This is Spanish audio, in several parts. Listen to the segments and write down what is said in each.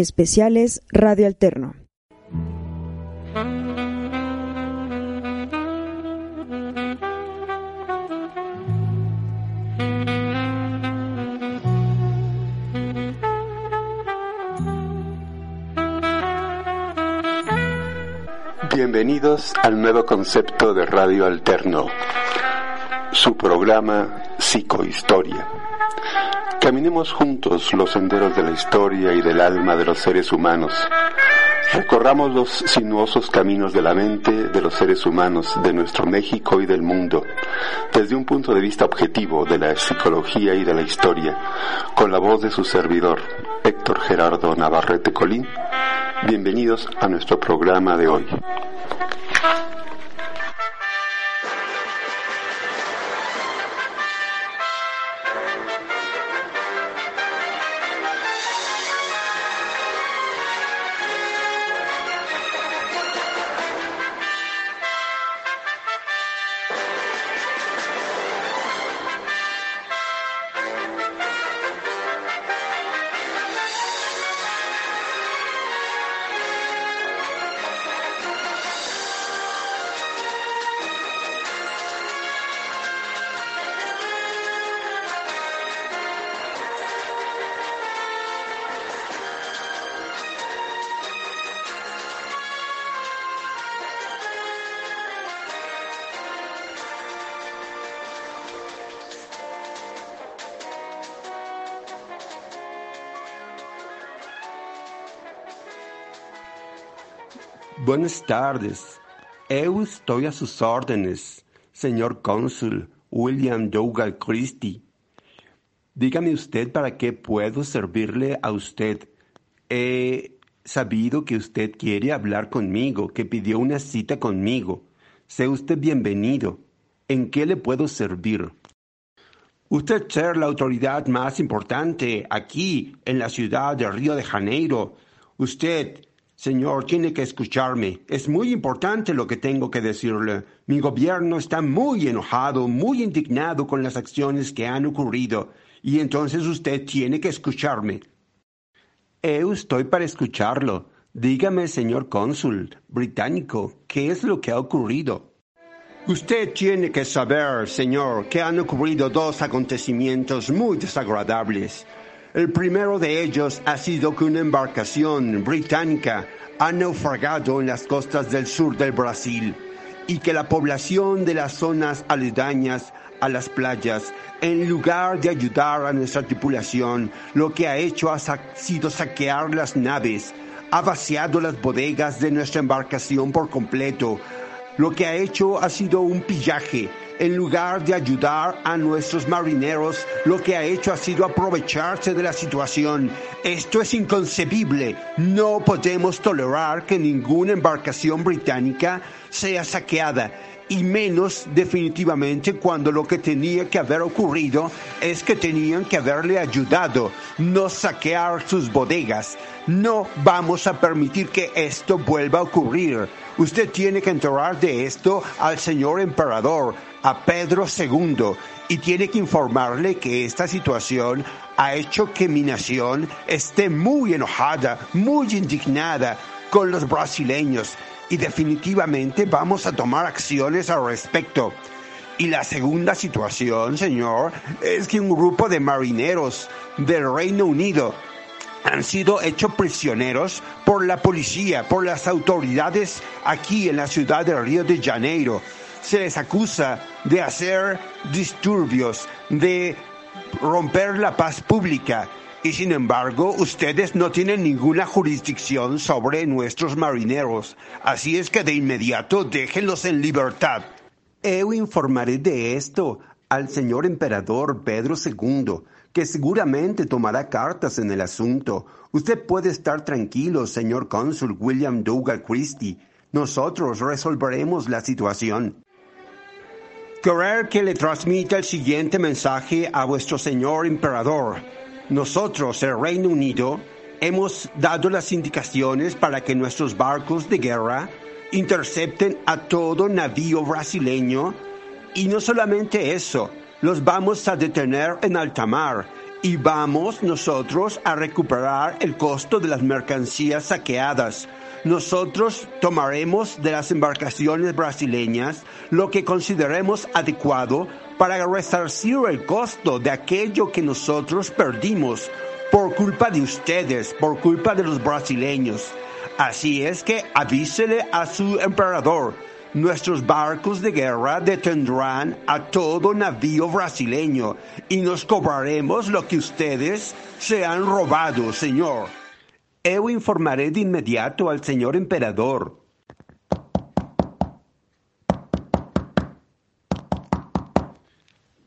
Especiales Radio Alterno. Bienvenidos al nuevo concepto de Radio Alterno, su programa Psicohistoria. Caminemos juntos los senderos de la historia y del alma de los seres humanos. Recorramos los sinuosos caminos de la mente de los seres humanos, de nuestro México y del mundo, desde un punto de vista objetivo de la psicología y de la historia, con la voz de su servidor, Héctor Gerardo Navarrete Colín. Bienvenidos a nuestro programa de hoy. Buenas tardes. Eu estoy a sus órdenes, señor cónsul William Dougal Christie. Dígame usted para qué puedo servirle a usted. He sabido que usted quiere hablar conmigo, que pidió una cita conmigo. Sea usted bienvenido. ¿En qué le puedo servir? Usted ser la autoridad más importante aquí en la ciudad de Río de Janeiro. Usted Señor, tiene que escucharme. Es muy importante lo que tengo que decirle. Mi gobierno está muy enojado, muy indignado con las acciones que han ocurrido, y entonces usted tiene que escucharme. Eu estoy para escucharlo. Dígame, señor cónsul británico, ¿qué es lo que ha ocurrido? Usted tiene que saber, señor, que han ocurrido dos acontecimientos muy desagradables. El primero de ellos ha sido que una embarcación británica ha naufragado en las costas del sur del Brasil y que la población de las zonas aledañas a las playas, en lugar de ayudar a nuestra tripulación, lo que ha hecho ha sido saquear las naves, ha vaciado las bodegas de nuestra embarcación por completo, lo que ha hecho ha sido un pillaje en lugar de ayudar a nuestros marineros, lo que ha hecho ha sido aprovecharse de la situación. Esto es inconcebible. No podemos tolerar que ninguna embarcación británica sea saqueada y menos definitivamente cuando lo que tenía que haber ocurrido es que tenían que haberle ayudado, no saquear sus bodegas. No vamos a permitir que esto vuelva a ocurrir. Usted tiene que enterar de esto al señor emperador, a Pedro II y tiene que informarle que esta situación ha hecho que mi nación esté muy enojada, muy indignada con los brasileños y definitivamente vamos a tomar acciones al respecto. Y la segunda situación, señor, es que un grupo de marineros del Reino Unido han sido hechos prisioneros por la policía, por las autoridades aquí en la ciudad de Río de Janeiro se les acusa de hacer disturbios, de romper la paz pública. Y sin embargo, ustedes no tienen ninguna jurisdicción sobre nuestros marineros. Así es que de inmediato déjenlos en libertad. Eu informaré de esto al señor emperador Pedro II, que seguramente tomará cartas en el asunto. Usted puede estar tranquilo, señor cónsul William Dougal Christie. Nosotros resolveremos la situación. Querer que le transmita el siguiente mensaje a vuestro señor emperador. Nosotros, el Reino Unido, hemos dado las indicaciones para que nuestros barcos de guerra intercepten a todo navío brasileño y no solamente eso, los vamos a detener en alta mar y vamos nosotros a recuperar el costo de las mercancías saqueadas. Nosotros tomaremos de las embarcaciones brasileñas lo que consideremos adecuado para resarcir el costo de aquello que nosotros perdimos por culpa de ustedes, por culpa de los brasileños. Así es que avísele a su emperador. Nuestros barcos de guerra detendrán a todo navío brasileño y nos cobraremos lo que ustedes se han robado, señor. Eu informaré de inmediato al señor emperador.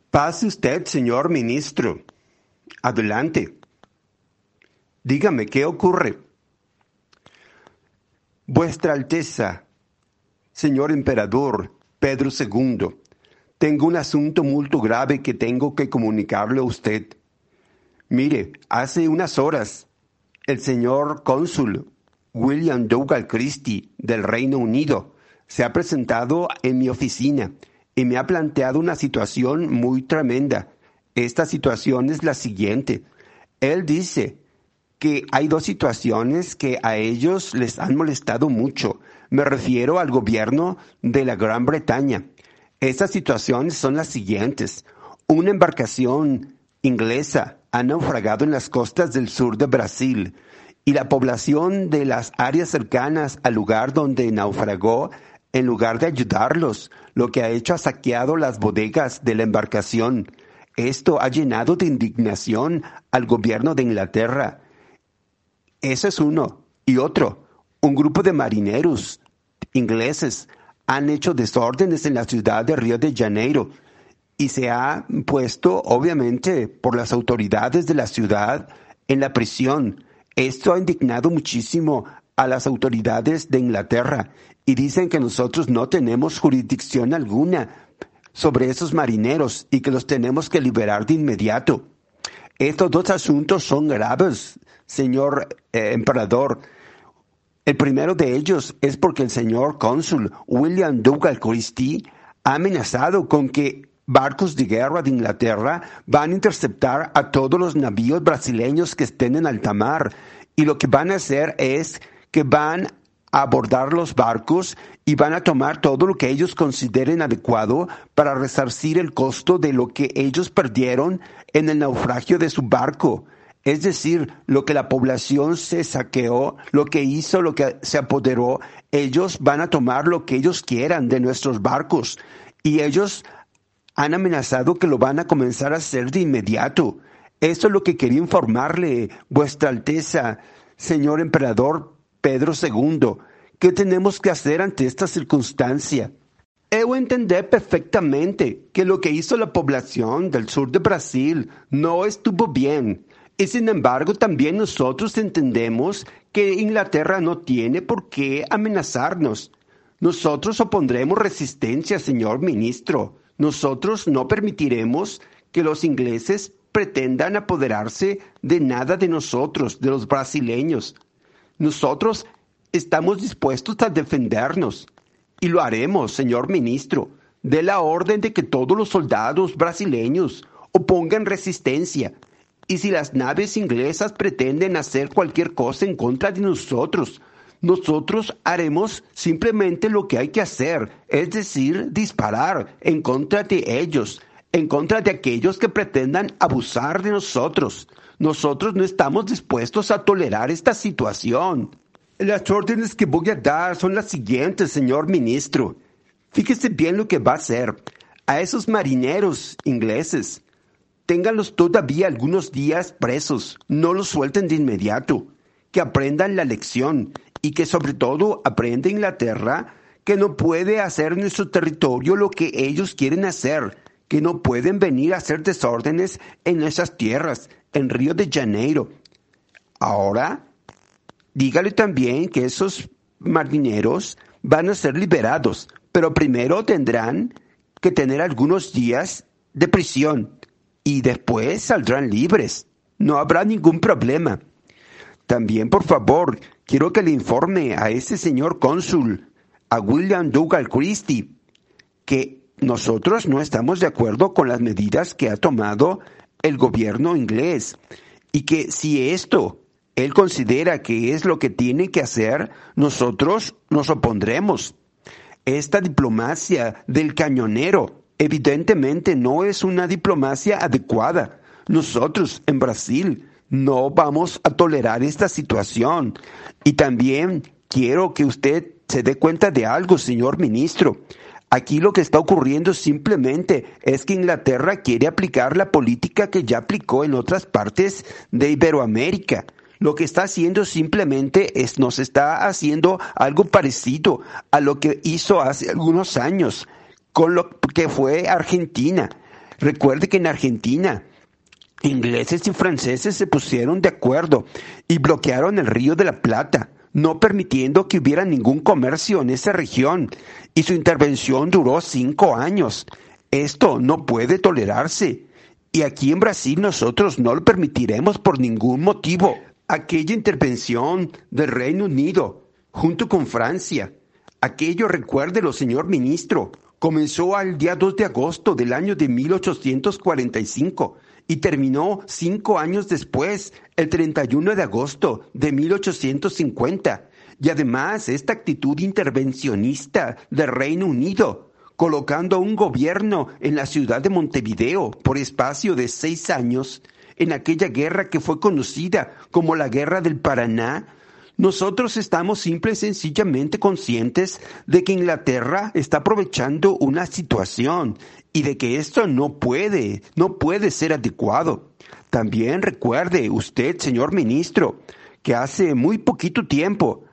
Pase usted, señor ministro. Adelante. Dígame, ¿qué ocurre? Vuestra Alteza, señor emperador Pedro II, tengo un asunto muy grave que tengo que comunicarle a usted. Mire, hace unas horas, el señor cónsul William Dougal Christie del Reino Unido se ha presentado en mi oficina y me ha planteado una situación muy tremenda. Esta situación es la siguiente. Él dice que hay dos situaciones que a ellos les han molestado mucho. Me refiero al gobierno de la Gran Bretaña. Estas situaciones son las siguientes. Una embarcación inglesa ha naufragado en las costas del sur de Brasil y la población de las áreas cercanas al lugar donde naufragó en lugar de ayudarlos, lo que ha hecho ha saqueado las bodegas de la embarcación. Esto ha llenado de indignación al gobierno de Inglaterra. Ese es uno. Y otro, un grupo de marineros ingleses han hecho desórdenes en la ciudad de Río de Janeiro y se ha puesto, obviamente, por las autoridades de la ciudad en la prisión. Esto ha indignado muchísimo a las autoridades de Inglaterra y dicen que nosotros no tenemos jurisdicción alguna sobre esos marineros y que los tenemos que liberar de inmediato. Estos dos asuntos son graves, señor eh, emperador. El primero de ellos es porque el señor cónsul William Dougal Christie ha amenazado con que barcos de guerra de Inglaterra van a interceptar a todos los navíos brasileños que estén en alta mar y lo que van a hacer es que van abordar los barcos y van a tomar todo lo que ellos consideren adecuado para resarcir el costo de lo que ellos perdieron en el naufragio de su barco. Es decir, lo que la población se saqueó, lo que hizo, lo que se apoderó, ellos van a tomar lo que ellos quieran de nuestros barcos y ellos han amenazado que lo van a comenzar a hacer de inmediato. Esto es lo que quería informarle, Vuestra Alteza, señor emperador Pedro II. ¿Qué tenemos que hacer ante esta circunstancia? Eu entender perfectamente que lo que hizo la población del sur de Brasil no estuvo bien. Y sin embargo, también nosotros entendemos que Inglaterra no tiene por qué amenazarnos. Nosotros opondremos resistencia, señor ministro. Nosotros no permitiremos que los ingleses pretendan apoderarse de nada de nosotros, de los brasileños. Nosotros estamos dispuestos a defendernos y lo haremos, señor ministro. De la orden de que todos los soldados brasileños opongan resistencia. Y si las naves inglesas pretenden hacer cualquier cosa en contra de nosotros, nosotros haremos simplemente lo que hay que hacer, es decir, disparar en contra de ellos, en contra de aquellos que pretendan abusar de nosotros. Nosotros no estamos dispuestos a tolerar esta situación. Las órdenes que voy a dar son las siguientes, señor ministro. Fíjese bien lo que va a hacer. A esos marineros ingleses, ténganlos todavía algunos días presos, no los suelten de inmediato, que aprendan la lección y que sobre todo aprenda Inglaterra que no puede hacer en nuestro territorio lo que ellos quieren hacer, que no pueden venir a hacer desórdenes en esas tierras, en Río de Janeiro. Ahora, dígale también que esos marineros van a ser liberados, pero primero tendrán que tener algunos días de prisión y después saldrán libres. No habrá ningún problema. También, por favor, quiero que le informe a ese señor cónsul, a William Dougal Christie, que nosotros no estamos de acuerdo con las medidas que ha tomado el gobierno inglés y que si esto él considera que es lo que tiene que hacer, nosotros nos opondremos. Esta diplomacia del cañonero evidentemente no es una diplomacia adecuada. Nosotros en Brasil no vamos a tolerar esta situación. Y también quiero que usted se dé cuenta de algo, señor ministro. Aquí lo que está ocurriendo simplemente es que Inglaterra quiere aplicar la política que ya aplicó en otras partes de Iberoamérica. Lo que está haciendo simplemente es nos está haciendo algo parecido a lo que hizo hace algunos años con lo que fue Argentina. Recuerde que en Argentina ingleses y franceses se pusieron de acuerdo y bloquearon el río de la Plata no permitiendo que hubiera ningún comercio en esa región, y su intervención duró cinco años. Esto no puede tolerarse. Y aquí en Brasil nosotros no lo permitiremos por ningún motivo. Aquella intervención del Reino Unido, junto con Francia, aquello recuérdelo, señor ministro, comenzó al día 2 de agosto del año de 1845 y terminó cinco años después, el 31 de agosto de 1850. Y además esta actitud intervencionista del Reino Unido, colocando a un gobierno en la ciudad de Montevideo por espacio de seis años, en aquella guerra que fue conocida como la Guerra del Paraná, nosotros estamos simple y sencillamente conscientes de que Inglaterra está aprovechando una situación y de que esto no puede, no puede ser adecuado. También recuerde usted, señor ministro, que hace muy poquito tiempo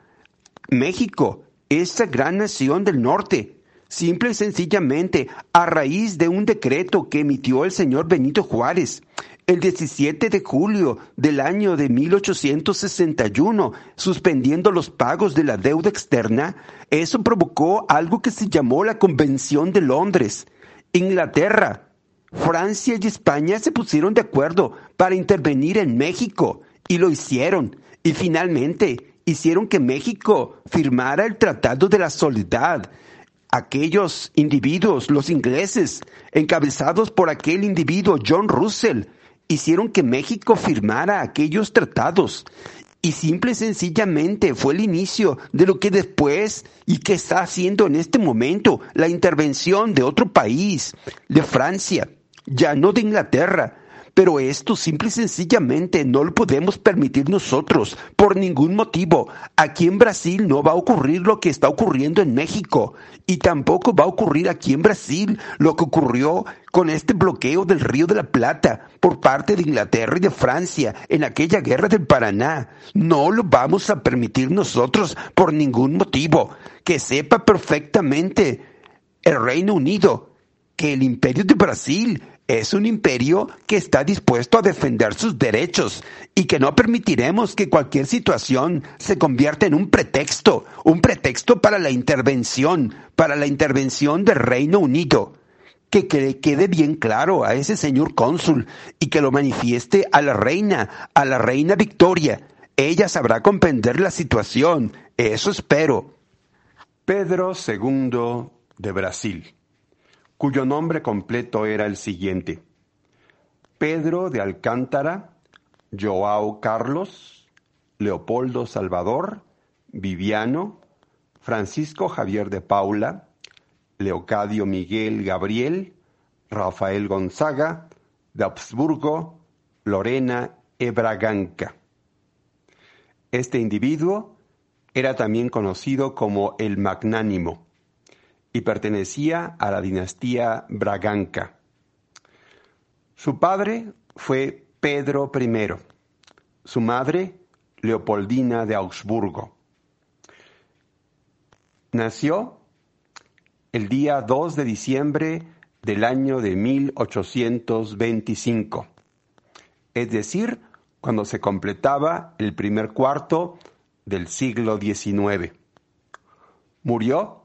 México, esa gran nación del norte, simple y sencillamente a raíz de un decreto que emitió el señor Benito Juárez, el 17 de julio del año de 1861, suspendiendo los pagos de la deuda externa, eso provocó algo que se llamó la Convención de Londres. Inglaterra, Francia y España se pusieron de acuerdo para intervenir en México y lo hicieron. Y finalmente hicieron que México firmara el Tratado de la Soledad. Aquellos individuos, los ingleses, encabezados por aquel individuo John Russell, hicieron que México firmara aquellos tratados. Y simple y sencillamente fue el inicio de lo que después y que está haciendo en este momento la intervención de otro país, de Francia, ya no de Inglaterra, pero esto simple y sencillamente no lo podemos permitir nosotros por ningún motivo. Aquí en Brasil no va a ocurrir lo que está ocurriendo en México y tampoco va a ocurrir aquí en Brasil lo que ocurrió con este bloqueo del Río de la Plata por parte de Inglaterra y de Francia en aquella guerra del Paraná. No lo vamos a permitir nosotros por ningún motivo. Que sepa perfectamente el Reino Unido que el imperio de Brasil es un imperio que está dispuesto a defender sus derechos y que no permitiremos que cualquier situación se convierta en un pretexto, un pretexto para la intervención, para la intervención del Reino Unido. Que, quede bien claro a ese señor cónsul y que lo manifieste a la reina, a la reina Victoria. Ella sabrá comprender la situación, eso espero. Pedro II de Brasil cuyo nombre completo era el siguiente. Pedro de Alcántara, Joao Carlos, Leopoldo Salvador, Viviano, Francisco Javier de Paula, Leocadio Miguel Gabriel, Rafael Gonzaga, de Habsburgo, Lorena e Braganca. Este individuo era también conocido como el Magnánimo y pertenecía a la dinastía Braganca. Su padre fue Pedro I, su madre Leopoldina de Augsburgo. Nació el día 2 de diciembre del año de 1825, es decir, cuando se completaba el primer cuarto del siglo XIX. Murió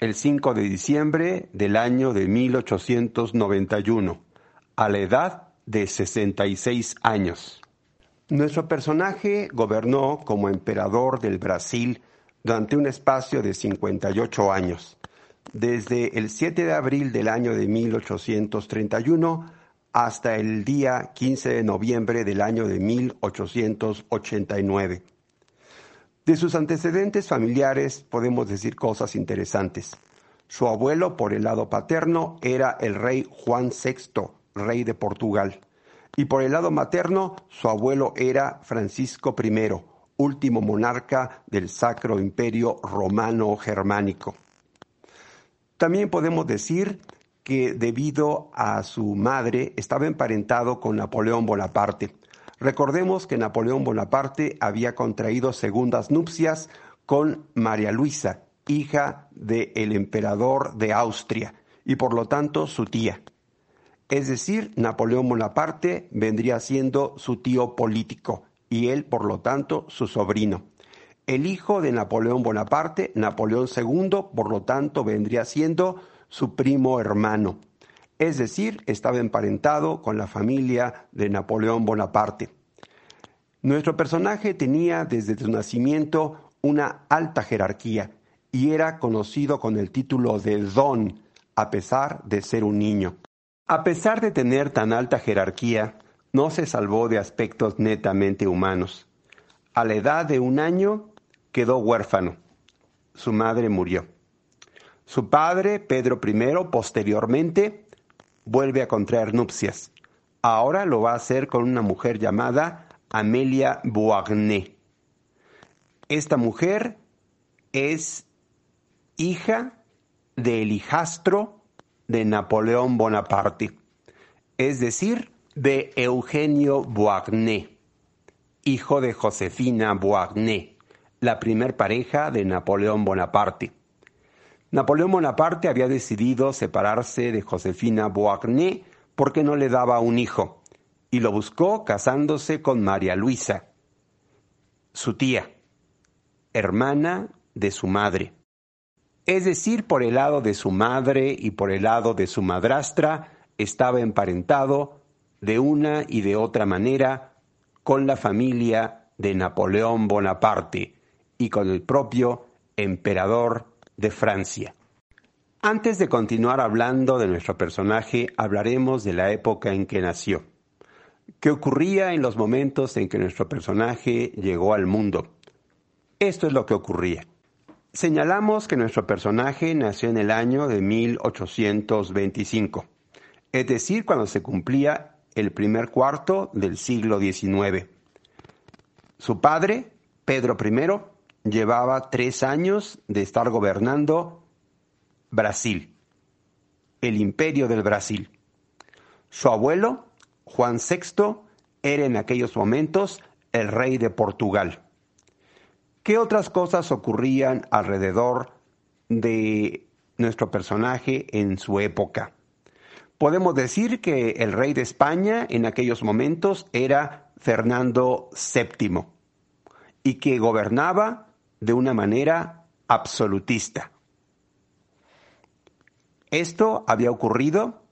el 5 de diciembre del año de 1891, a la edad de 66 años. Nuestro personaje gobernó como emperador del Brasil durante un espacio de 58 años, desde el 7 de abril del año de 1831 hasta el día 15 de noviembre del año de 1889. De sus antecedentes familiares podemos decir cosas interesantes. Su abuelo por el lado paterno era el rey Juan VI, rey de Portugal, y por el lado materno su abuelo era Francisco I, último monarca del Sacro Imperio Romano Germánico. También podemos decir que debido a su madre estaba emparentado con Napoleón Bonaparte. Recordemos que Napoleón Bonaparte había contraído segundas nupcias con María Luisa, hija del emperador de Austria, y por lo tanto su tía. Es decir, Napoleón Bonaparte vendría siendo su tío político y él, por lo tanto, su sobrino. El hijo de Napoleón Bonaparte, Napoleón II, por lo tanto, vendría siendo su primo hermano. Es decir, estaba emparentado con la familia de Napoleón Bonaparte. Nuestro personaje tenía desde su nacimiento una alta jerarquía y era conocido con el título de Don, a pesar de ser un niño. A pesar de tener tan alta jerarquía, no se salvó de aspectos netamente humanos. A la edad de un año quedó huérfano. Su madre murió. Su padre, Pedro I, posteriormente, vuelve a contraer nupcias. Ahora lo va a hacer con una mujer llamada Amelia Beauharnais. Esta mujer es hija del hijastro de Napoleón Bonaparte, es decir, de Eugenio Beauharnais, hijo de Josefina Beauharnais, la primer pareja de Napoleón Bonaparte. Napoleón Bonaparte había decidido separarse de Josefina Beauharnais porque no le daba un hijo, y lo buscó casándose con María Luisa, su tía, hermana de su madre. Es decir, por el lado de su madre y por el lado de su madrastra estaba emparentado de una y de otra manera con la familia de Napoleón Bonaparte y con el propio emperador de Francia. Antes de continuar hablando de nuestro personaje, hablaremos de la época en que nació. ¿Qué ocurría en los momentos en que nuestro personaje llegó al mundo? Esto es lo que ocurría. Señalamos que nuestro personaje nació en el año de 1825, es decir, cuando se cumplía el primer cuarto del siglo XIX. Su padre, Pedro I, llevaba tres años de estar gobernando Brasil, el imperio del Brasil. Su abuelo, Juan VI, era en aquellos momentos el rey de Portugal. ¿Qué otras cosas ocurrían alrededor de nuestro personaje en su época? Podemos decir que el rey de España en aquellos momentos era Fernando VII y que gobernaba de una manera absolutista. Esto había ocurrido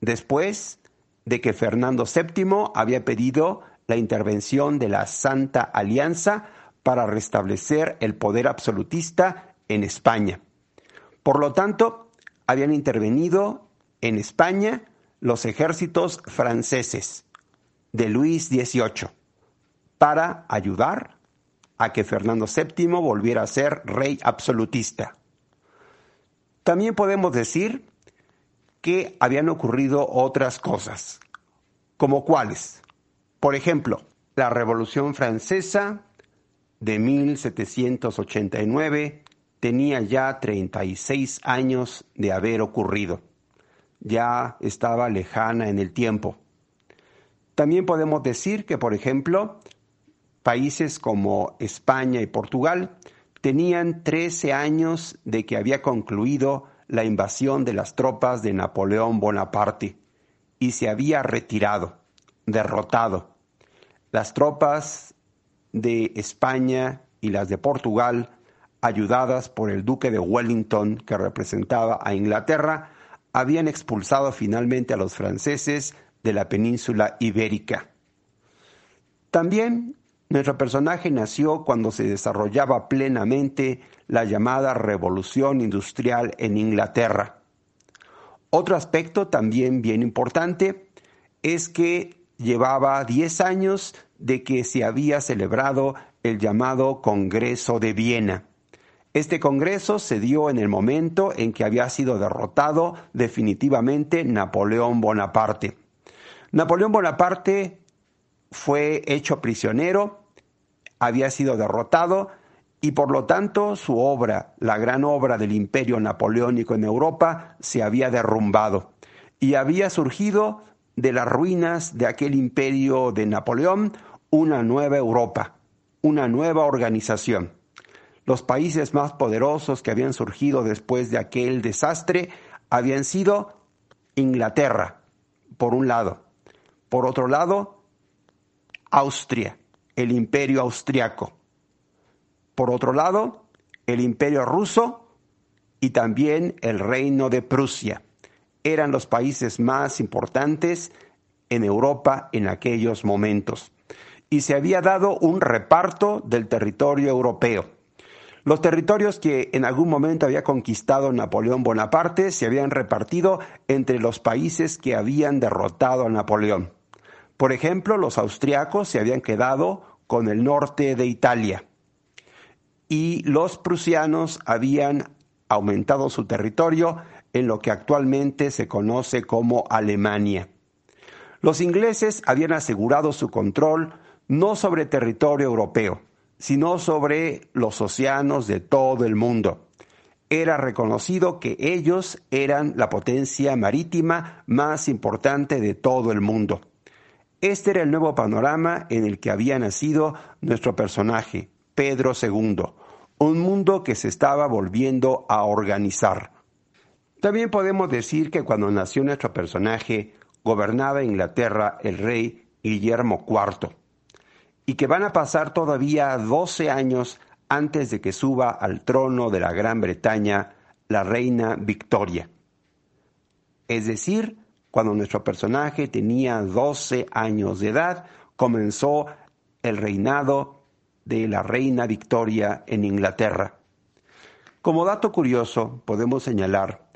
después de que Fernando VII había pedido la intervención de la Santa Alianza para restablecer el poder absolutista en España. Por lo tanto, habían intervenido en España los ejércitos franceses de Luis XVIII para ayudar a que Fernando VII volviera a ser rey absolutista. También podemos decir que habían ocurrido otras cosas, como cuáles. Por ejemplo, la Revolución Francesa de 1789 tenía ya 36 años de haber ocurrido. Ya estaba lejana en el tiempo. También podemos decir que, por ejemplo, países como España y Portugal tenían 13 años de que había concluido la invasión de las tropas de Napoleón Bonaparte y se había retirado, derrotado. Las tropas de España y las de Portugal, ayudadas por el duque de Wellington que representaba a Inglaterra, habían expulsado finalmente a los franceses de la península ibérica. También nuestro personaje nació cuando se desarrollaba plenamente la llamada revolución industrial en Inglaterra. Otro aspecto también bien importante es que llevaba 10 años de que se había celebrado el llamado Congreso de Viena. Este Congreso se dio en el momento en que había sido derrotado definitivamente Napoleón Bonaparte. Napoleón Bonaparte fue hecho prisionero, había sido derrotado y por lo tanto su obra, la gran obra del imperio napoleónico en Europa, se había derrumbado y había surgido de las ruinas de aquel imperio de Napoleón una nueva Europa, una nueva organización. Los países más poderosos que habían surgido después de aquel desastre habían sido Inglaterra, por un lado. Por otro lado, Austria, el imperio austriaco. Por otro lado, el imperio ruso y también el reino de Prusia. Eran los países más importantes en Europa en aquellos momentos. Y se había dado un reparto del territorio europeo. Los territorios que en algún momento había conquistado Napoleón Bonaparte se habían repartido entre los países que habían derrotado a Napoleón. Por ejemplo, los austriacos se habían quedado con el norte de Italia y los prusianos habían aumentado su territorio en lo que actualmente se conoce como Alemania. Los ingleses habían asegurado su control no sobre territorio europeo, sino sobre los océanos de todo el mundo. Era reconocido que ellos eran la potencia marítima más importante de todo el mundo. Este era el nuevo panorama en el que había nacido nuestro personaje, Pedro II, un mundo que se estaba volviendo a organizar. También podemos decir que cuando nació nuestro personaje, gobernaba Inglaterra el rey Guillermo IV, y que van a pasar todavía 12 años antes de que suba al trono de la Gran Bretaña la reina Victoria. Es decir, cuando nuestro personaje tenía 12 años de edad, comenzó el reinado de la reina Victoria en Inglaterra. Como dato curioso, podemos señalar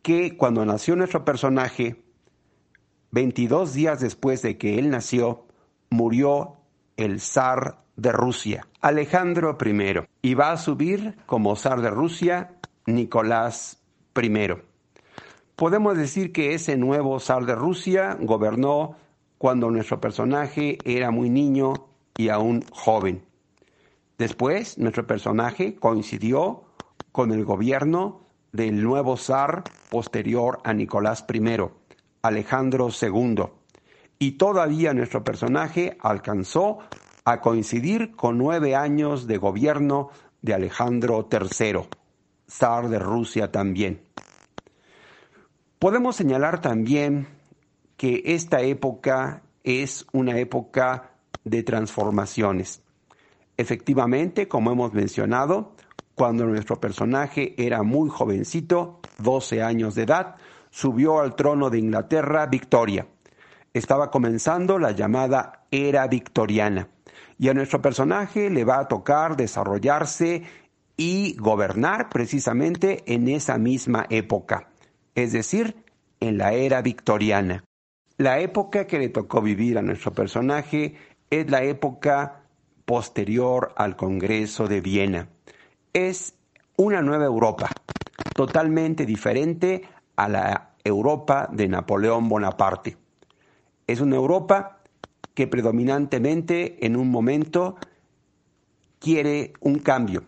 que cuando nació nuestro personaje, 22 días después de que él nació, murió el zar de Rusia, Alejandro I, y va a subir como zar de Rusia Nicolás I. Podemos decir que ese nuevo zar de Rusia gobernó cuando nuestro personaje era muy niño y aún joven. Después, nuestro personaje coincidió con el gobierno del nuevo zar posterior a Nicolás I, Alejandro II, y todavía nuestro personaje alcanzó a coincidir con nueve años de gobierno de Alejandro III, zar de Rusia también. Podemos señalar también que esta época es una época de transformaciones. Efectivamente, como hemos mencionado, cuando nuestro personaje era muy jovencito, 12 años de edad, subió al trono de Inglaterra Victoria. Estaba comenzando la llamada era victoriana y a nuestro personaje le va a tocar desarrollarse y gobernar precisamente en esa misma época es decir, en la era victoriana. La época que le tocó vivir a nuestro personaje es la época posterior al Congreso de Viena. Es una nueva Europa, totalmente diferente a la Europa de Napoleón Bonaparte. Es una Europa que predominantemente en un momento quiere un cambio.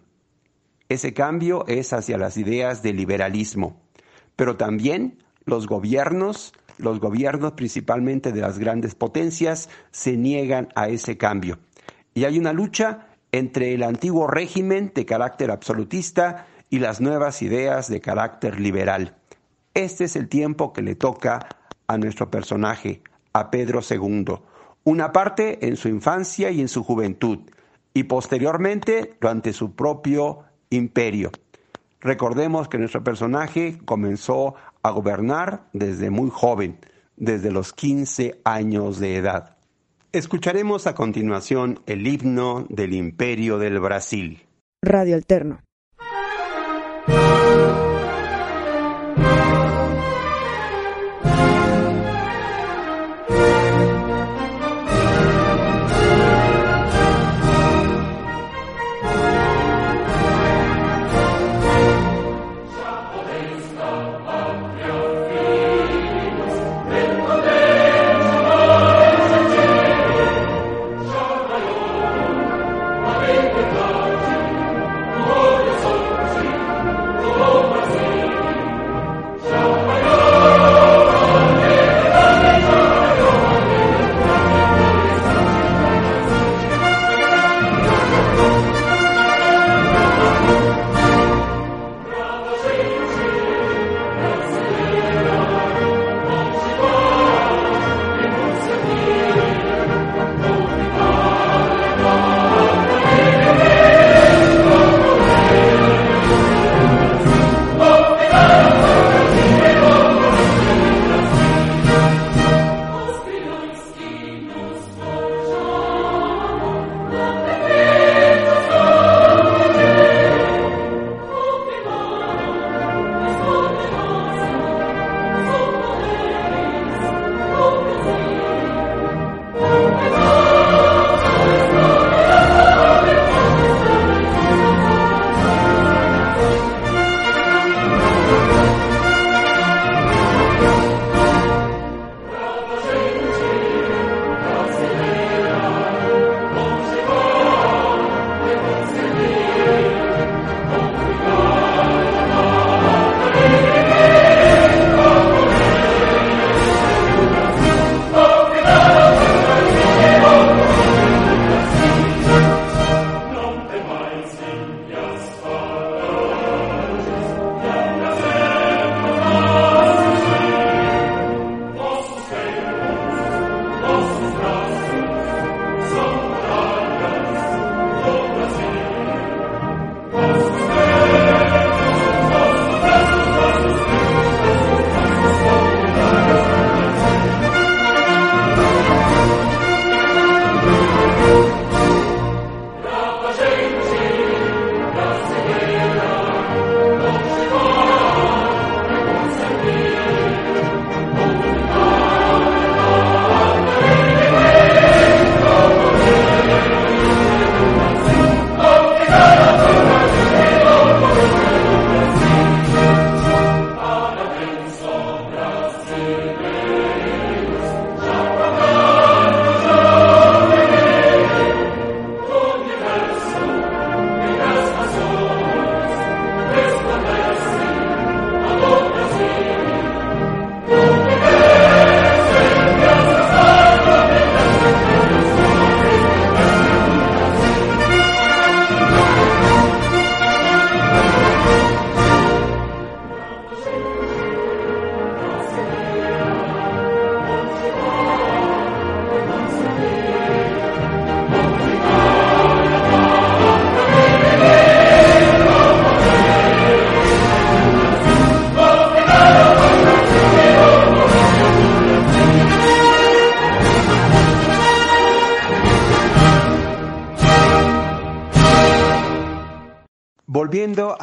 Ese cambio es hacia las ideas del liberalismo pero también los gobiernos, los gobiernos principalmente de las grandes potencias, se niegan a ese cambio. Y hay una lucha entre el antiguo régimen de carácter absolutista y las nuevas ideas de carácter liberal. Este es el tiempo que le toca a nuestro personaje, a Pedro II, una parte en su infancia y en su juventud, y posteriormente durante su propio imperio. Recordemos que nuestro personaje comenzó a gobernar desde muy joven, desde los 15 años de edad. Escucharemos a continuación el himno del Imperio del Brasil. Radio Alterno.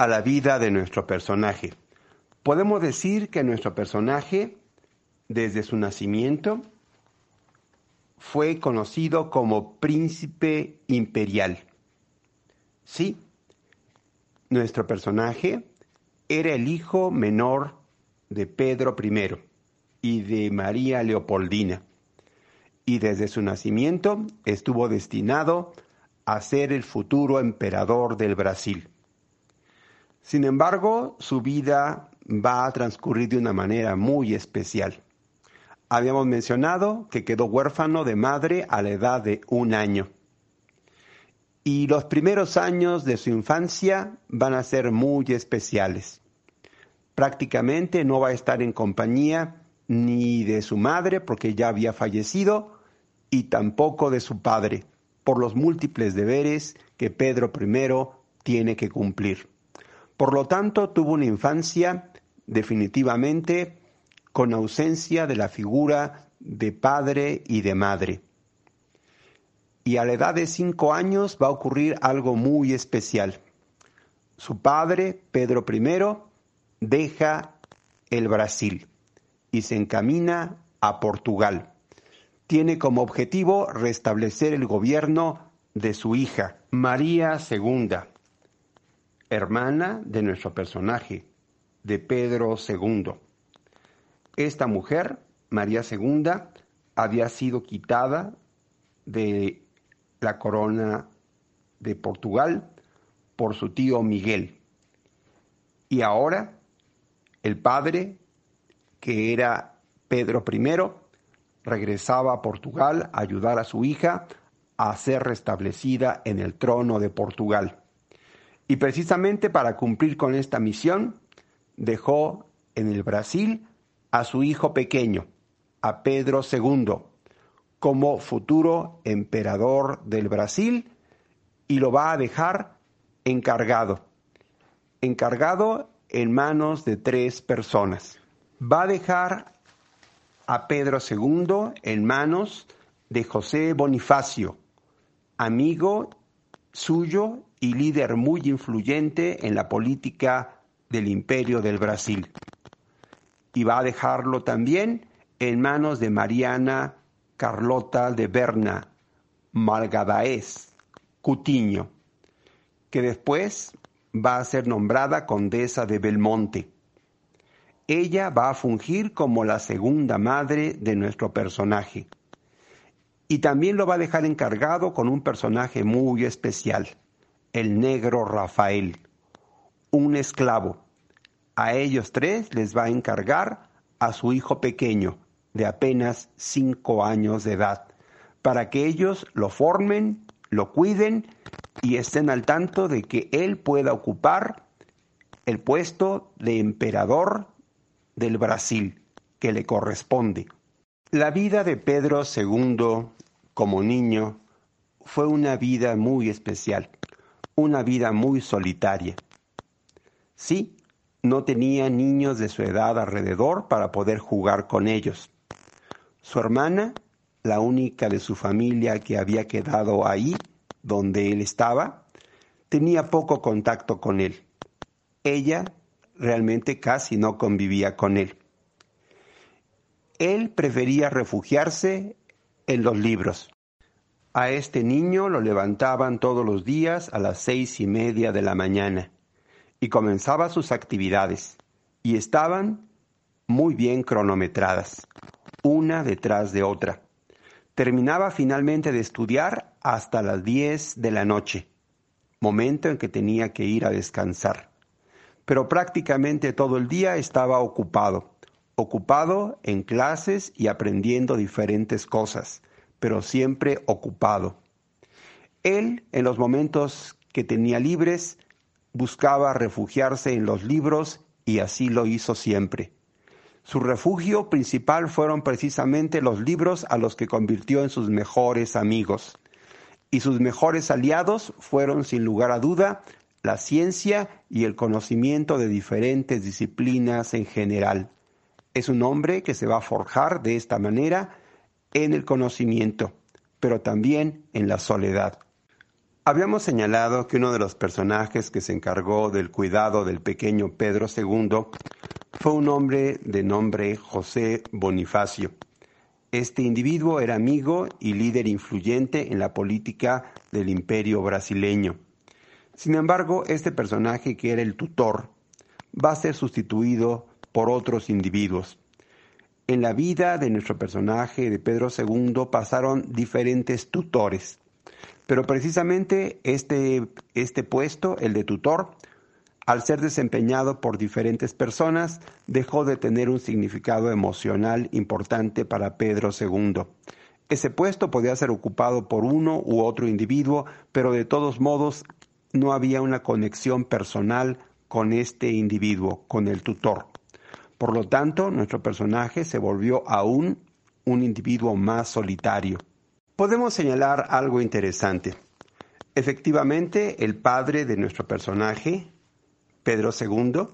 A la vida de nuestro personaje, podemos decir que nuestro personaje, desde su nacimiento, fue conocido como príncipe imperial. Sí, nuestro personaje era el hijo menor de Pedro I y de María Leopoldina, y desde su nacimiento estuvo destinado a ser el futuro emperador del Brasil. Sin embargo, su vida va a transcurrir de una manera muy especial. Habíamos mencionado que quedó huérfano de madre a la edad de un año. Y los primeros años de su infancia van a ser muy especiales. Prácticamente no va a estar en compañía ni de su madre porque ya había fallecido y tampoco de su padre por los múltiples deberes que Pedro I tiene que cumplir. Por lo tanto, tuvo una infancia definitivamente con ausencia de la figura de padre y de madre. Y a la edad de cinco años va a ocurrir algo muy especial. Su padre, Pedro I, deja el Brasil y se encamina a Portugal. Tiene como objetivo restablecer el gobierno de su hija, María II hermana de nuestro personaje, de Pedro II. Esta mujer, María II, había sido quitada de la corona de Portugal por su tío Miguel. Y ahora el padre, que era Pedro I, regresaba a Portugal a ayudar a su hija a ser restablecida en el trono de Portugal. Y precisamente para cumplir con esta misión, dejó en el Brasil a su hijo pequeño, a Pedro II, como futuro emperador del Brasil y lo va a dejar encargado, encargado en manos de tres personas. Va a dejar a Pedro II en manos de José Bonifacio, amigo suyo y líder muy influyente en la política del imperio del Brasil. Y va a dejarlo también en manos de Mariana Carlota de Berna Malgadaes Cutiño, que después va a ser nombrada condesa de Belmonte. Ella va a fungir como la segunda madre de nuestro personaje. Y también lo va a dejar encargado con un personaje muy especial, el negro Rafael, un esclavo. A ellos tres les va a encargar a su hijo pequeño, de apenas cinco años de edad, para que ellos lo formen, lo cuiden y estén al tanto de que él pueda ocupar el puesto de emperador del Brasil que le corresponde. La vida de Pedro II como niño fue una vida muy especial, una vida muy solitaria. Sí, no tenía niños de su edad alrededor para poder jugar con ellos. Su hermana, la única de su familia que había quedado ahí, donde él estaba, tenía poco contacto con él. Ella realmente casi no convivía con él. Él prefería refugiarse en los libros. A este niño lo levantaban todos los días a las seis y media de la mañana y comenzaba sus actividades y estaban muy bien cronometradas, una detrás de otra. Terminaba finalmente de estudiar hasta las diez de la noche, momento en que tenía que ir a descansar. Pero prácticamente todo el día estaba ocupado ocupado en clases y aprendiendo diferentes cosas, pero siempre ocupado. Él, en los momentos que tenía libres, buscaba refugiarse en los libros y así lo hizo siempre. Su refugio principal fueron precisamente los libros a los que convirtió en sus mejores amigos. Y sus mejores aliados fueron, sin lugar a duda, la ciencia y el conocimiento de diferentes disciplinas en general. Es un hombre que se va a forjar de esta manera en el conocimiento, pero también en la soledad. Habíamos señalado que uno de los personajes que se encargó del cuidado del pequeño Pedro II fue un hombre de nombre José Bonifacio. Este individuo era amigo y líder influyente en la política del imperio brasileño. Sin embargo, este personaje que era el tutor va a ser sustituido por otros individuos. En la vida de nuestro personaje de Pedro II pasaron diferentes tutores, pero precisamente este, este puesto, el de tutor, al ser desempeñado por diferentes personas, dejó de tener un significado emocional importante para Pedro II. Ese puesto podía ser ocupado por uno u otro individuo, pero de todos modos no había una conexión personal con este individuo, con el tutor. Por lo tanto, nuestro personaje se volvió aún un individuo más solitario. Podemos señalar algo interesante. Efectivamente, el padre de nuestro personaje, Pedro II,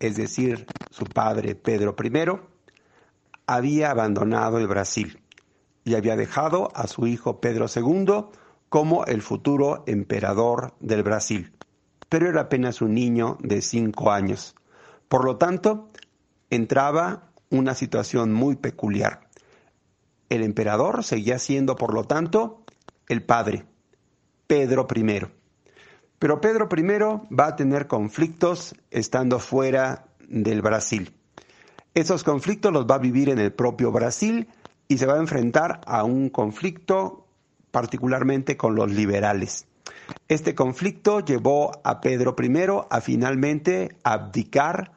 es decir, su padre Pedro I, había abandonado el Brasil y había dejado a su hijo Pedro II como el futuro emperador del Brasil, pero era apenas un niño de cinco años. Por lo tanto, entraba una situación muy peculiar. El emperador seguía siendo, por lo tanto, el padre, Pedro I. Pero Pedro I va a tener conflictos estando fuera del Brasil. Esos conflictos los va a vivir en el propio Brasil y se va a enfrentar a un conflicto particularmente con los liberales. Este conflicto llevó a Pedro I a finalmente abdicar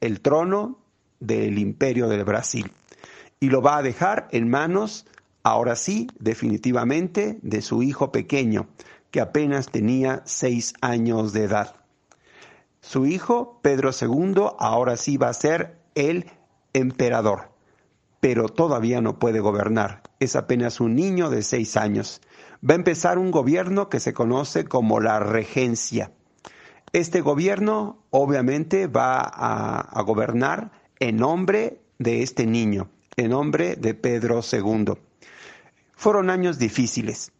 el trono del imperio del Brasil y lo va a dejar en manos, ahora sí, definitivamente, de su hijo pequeño, que apenas tenía seis años de edad. Su hijo, Pedro II, ahora sí va a ser el emperador, pero todavía no puede gobernar. Es apenas un niño de seis años. Va a empezar un gobierno que se conoce como la regencia. Este gobierno obviamente va a, a gobernar en nombre de este niño, en nombre de Pedro II. Fueron años difíciles.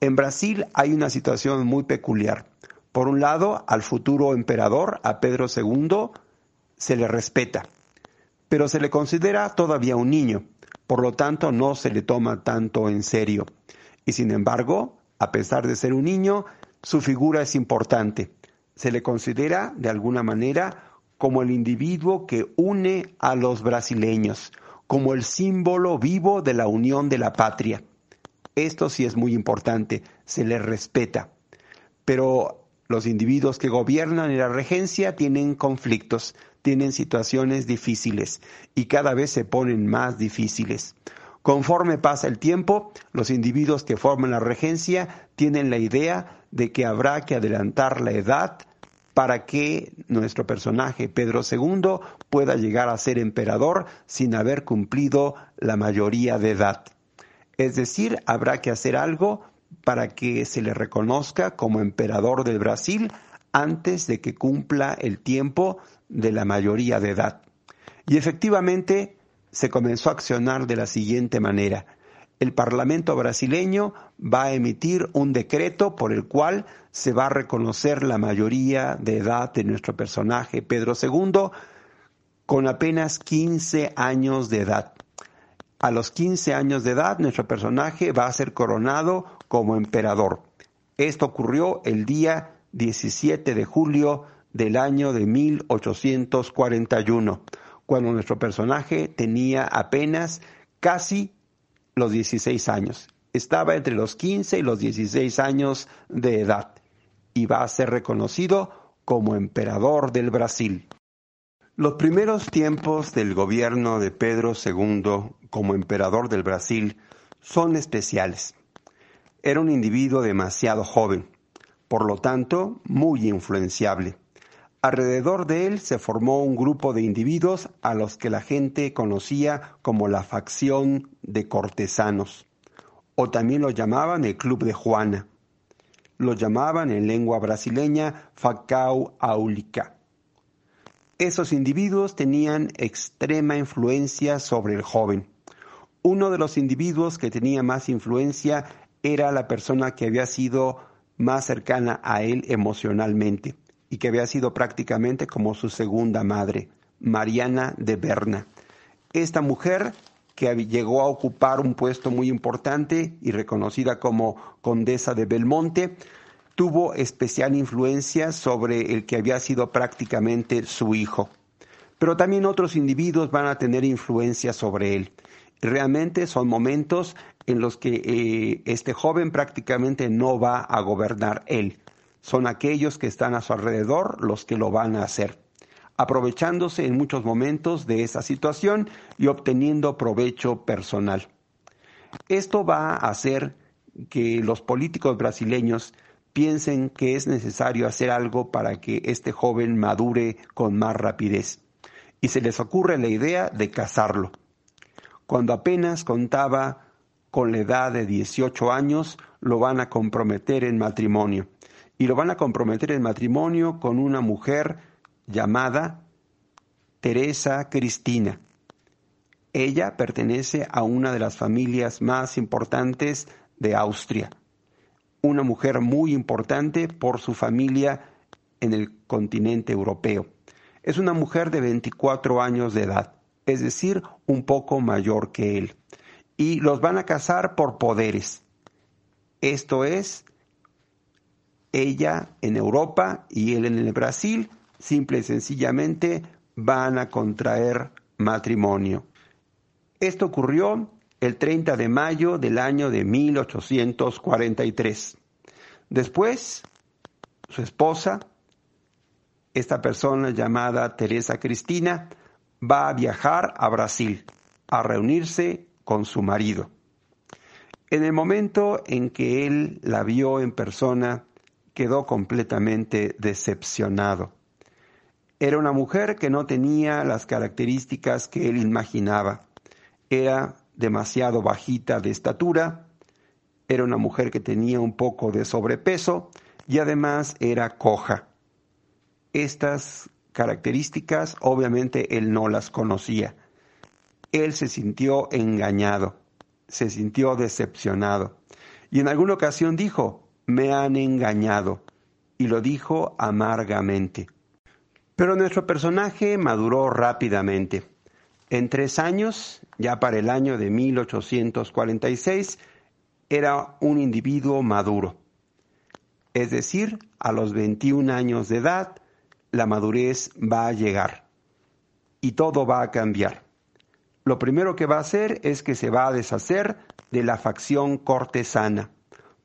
En Brasil hay una situación muy peculiar. Por un lado, al futuro emperador, a Pedro II, se le respeta, pero se le considera todavía un niño, por lo tanto no se le toma tanto en serio. Y sin embargo, a pesar de ser un niño, su figura es importante. Se le considera, de alguna manera, como el individuo que une a los brasileños, como el símbolo vivo de la unión de la patria. Esto sí es muy importante, se le respeta. Pero los individuos que gobiernan en la regencia tienen conflictos, tienen situaciones difíciles y cada vez se ponen más difíciles. Conforme pasa el tiempo, los individuos que forman la regencia tienen la idea de que habrá que adelantar la edad para que nuestro personaje Pedro II pueda llegar a ser emperador sin haber cumplido la mayoría de edad. Es decir, habrá que hacer algo para que se le reconozca como emperador del Brasil antes de que cumpla el tiempo de la mayoría de edad. Y efectivamente se comenzó a accionar de la siguiente manera. El Parlamento brasileño va a emitir un decreto por el cual se va a reconocer la mayoría de edad de nuestro personaje Pedro II con apenas 15 años de edad. A los 15 años de edad nuestro personaje va a ser coronado como emperador. Esto ocurrió el día 17 de julio del año de 1841 cuando nuestro personaje tenía apenas casi los 16 años. Estaba entre los 15 y los 16 años de edad y va a ser reconocido como emperador del Brasil. Los primeros tiempos del gobierno de Pedro II como emperador del Brasil son especiales. Era un individuo demasiado joven, por lo tanto muy influenciable. Alrededor de él se formó un grupo de individuos a los que la gente conocía como la facción de cortesanos, o también lo llamaban el Club de Juana. Lo llamaban en lengua brasileña Facau Aulica. Esos individuos tenían extrema influencia sobre el joven. Uno de los individuos que tenía más influencia era la persona que había sido más cercana a él emocionalmente y que había sido prácticamente como su segunda madre, Mariana de Berna. Esta mujer que llegó a ocupar un puesto muy importante y reconocida como condesa de Belmonte, tuvo especial influencia sobre el que había sido prácticamente su hijo. Pero también otros individuos van a tener influencia sobre él. Realmente son momentos en los que eh, este joven prácticamente no va a gobernar él, son aquellos que están a su alrededor los que lo van a hacer, aprovechándose en muchos momentos de esa situación y obteniendo provecho personal. Esto va a hacer que los políticos brasileños piensen que es necesario hacer algo para que este joven madure con más rapidez. Y se les ocurre la idea de casarlo. Cuando apenas contaba con la edad de 18 años, lo van a comprometer en matrimonio y lo van a comprometer en matrimonio con una mujer llamada Teresa Cristina. Ella pertenece a una de las familias más importantes de Austria, una mujer muy importante por su familia en el continente europeo. Es una mujer de 24 años de edad, es decir, un poco mayor que él. Y los van a casar por poderes. Esto es, ella en Europa y él en el Brasil, simple y sencillamente van a contraer matrimonio. Esto ocurrió el 30 de mayo del año de 1843. Después, su esposa, esta persona llamada Teresa Cristina, va a viajar a Brasil a reunirse con su marido. En el momento en que él la vio en persona, quedó completamente decepcionado. Era una mujer que no tenía las características que él imaginaba. Era demasiado bajita de estatura, era una mujer que tenía un poco de sobrepeso y además era coja. Estas características obviamente él no las conocía. Él se sintió engañado, se sintió decepcionado. Y en alguna ocasión dijo, me han engañado, y lo dijo amargamente. Pero nuestro personaje maduró rápidamente. En tres años, ya para el año de 1846, era un individuo maduro. Es decir, a los 21 años de edad, la madurez va a llegar y todo va a cambiar. Lo primero que va a hacer es que se va a deshacer de la facción cortesana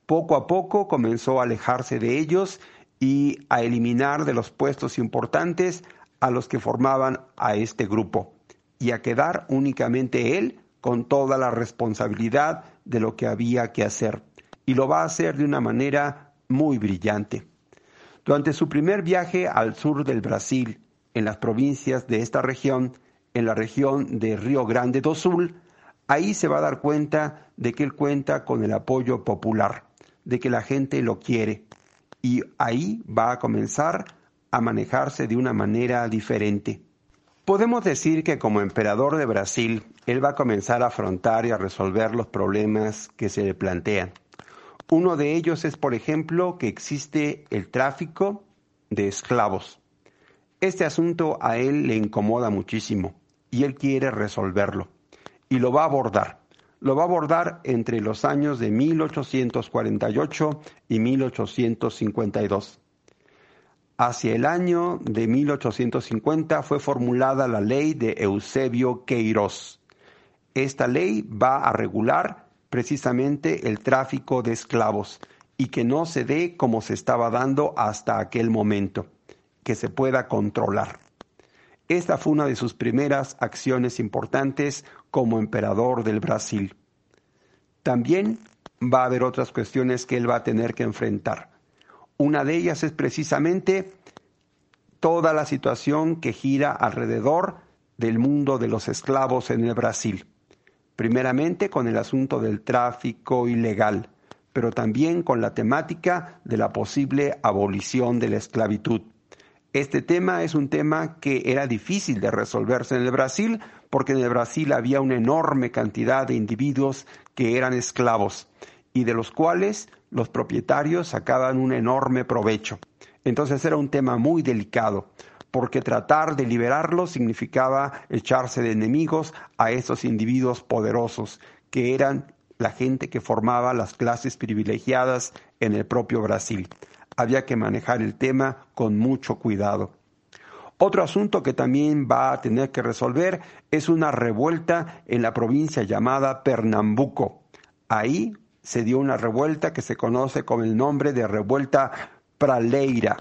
poco a poco comenzó a alejarse de ellos y a eliminar de los puestos importantes a los que formaban a este grupo y a quedar únicamente él con toda la responsabilidad de lo que había que hacer. Y lo va a hacer de una manera muy brillante. Durante su primer viaje al sur del Brasil, en las provincias de esta región, en la región de Río Grande do Sul, ahí se va a dar cuenta de que él cuenta con el apoyo popular, de que la gente lo quiere, y ahí va a comenzar a manejarse de una manera diferente. Podemos decir que como emperador de Brasil, él va a comenzar a afrontar y a resolver los problemas que se le plantean. Uno de ellos es, por ejemplo, que existe el tráfico de esclavos. Este asunto a él le incomoda muchísimo y él quiere resolverlo. Y lo va a abordar. Lo va a abordar entre los años de 1848 y 1852. Hacia el año de 1850 fue formulada la ley de Eusebio Queiroz. Esta ley va a regular precisamente el tráfico de esclavos y que no se dé como se estaba dando hasta aquel momento, que se pueda controlar. Esta fue una de sus primeras acciones importantes como emperador del Brasil. También va a haber otras cuestiones que él va a tener que enfrentar. Una de ellas es precisamente toda la situación que gira alrededor del mundo de los esclavos en el Brasil primeramente con el asunto del tráfico ilegal, pero también con la temática de la posible abolición de la esclavitud. Este tema es un tema que era difícil de resolverse en el Brasil porque en el Brasil había una enorme cantidad de individuos que eran esclavos y de los cuales los propietarios sacaban un enorme provecho. Entonces era un tema muy delicado porque tratar de liberarlos significaba echarse de enemigos a esos individuos poderosos, que eran la gente que formaba las clases privilegiadas en el propio Brasil. Había que manejar el tema con mucho cuidado. Otro asunto que también va a tener que resolver es una revuelta en la provincia llamada Pernambuco. Ahí se dio una revuelta que se conoce con el nombre de revuelta Praleira.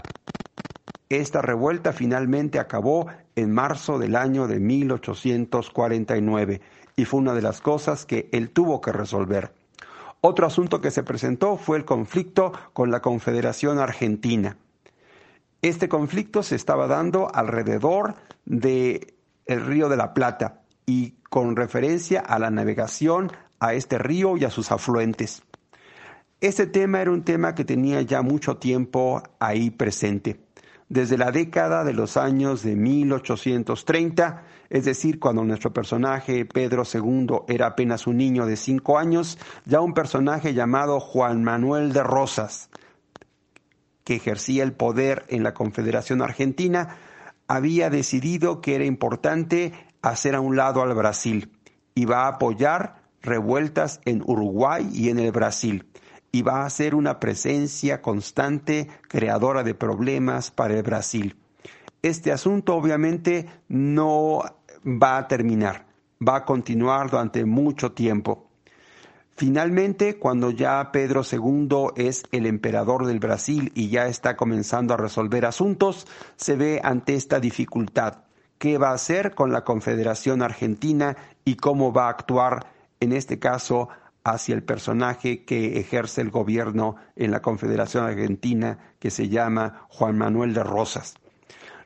Esta revuelta finalmente acabó en marzo del año de 1849 y fue una de las cosas que él tuvo que resolver. Otro asunto que se presentó fue el conflicto con la Confederación Argentina. Este conflicto se estaba dando alrededor del el río de la Plata y con referencia a la navegación a este río y a sus afluentes. Este tema era un tema que tenía ya mucho tiempo ahí presente desde la década de los años de 1830, es decir, cuando nuestro personaje Pedro II era apenas un niño de cinco años, ya un personaje llamado Juan Manuel de Rosas, que ejercía el poder en la Confederación Argentina, había decidido que era importante hacer a un lado al Brasil y va a apoyar revueltas en Uruguay y en el Brasil y va a ser una presencia constante creadora de problemas para el Brasil. Este asunto obviamente no va a terminar, va a continuar durante mucho tiempo. Finalmente, cuando ya Pedro II es el emperador del Brasil y ya está comenzando a resolver asuntos, se ve ante esta dificultad. ¿Qué va a hacer con la Confederación Argentina y cómo va a actuar, en este caso, hacia el personaje que ejerce el gobierno en la Confederación Argentina, que se llama Juan Manuel de Rosas.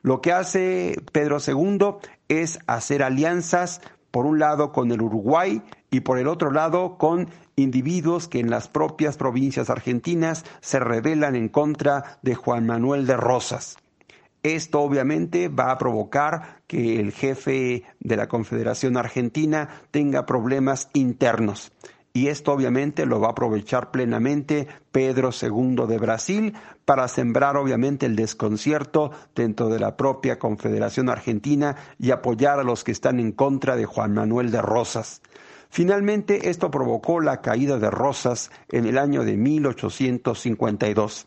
Lo que hace Pedro II es hacer alianzas, por un lado con el Uruguay y por el otro lado con individuos que en las propias provincias argentinas se rebelan en contra de Juan Manuel de Rosas. Esto obviamente va a provocar que el jefe de la Confederación Argentina tenga problemas internos y esto obviamente lo va a aprovechar plenamente Pedro II de Brasil para sembrar obviamente el desconcierto dentro de la propia Confederación Argentina y apoyar a los que están en contra de Juan Manuel de Rosas. Finalmente, esto provocó la caída de Rosas en el año de 1852.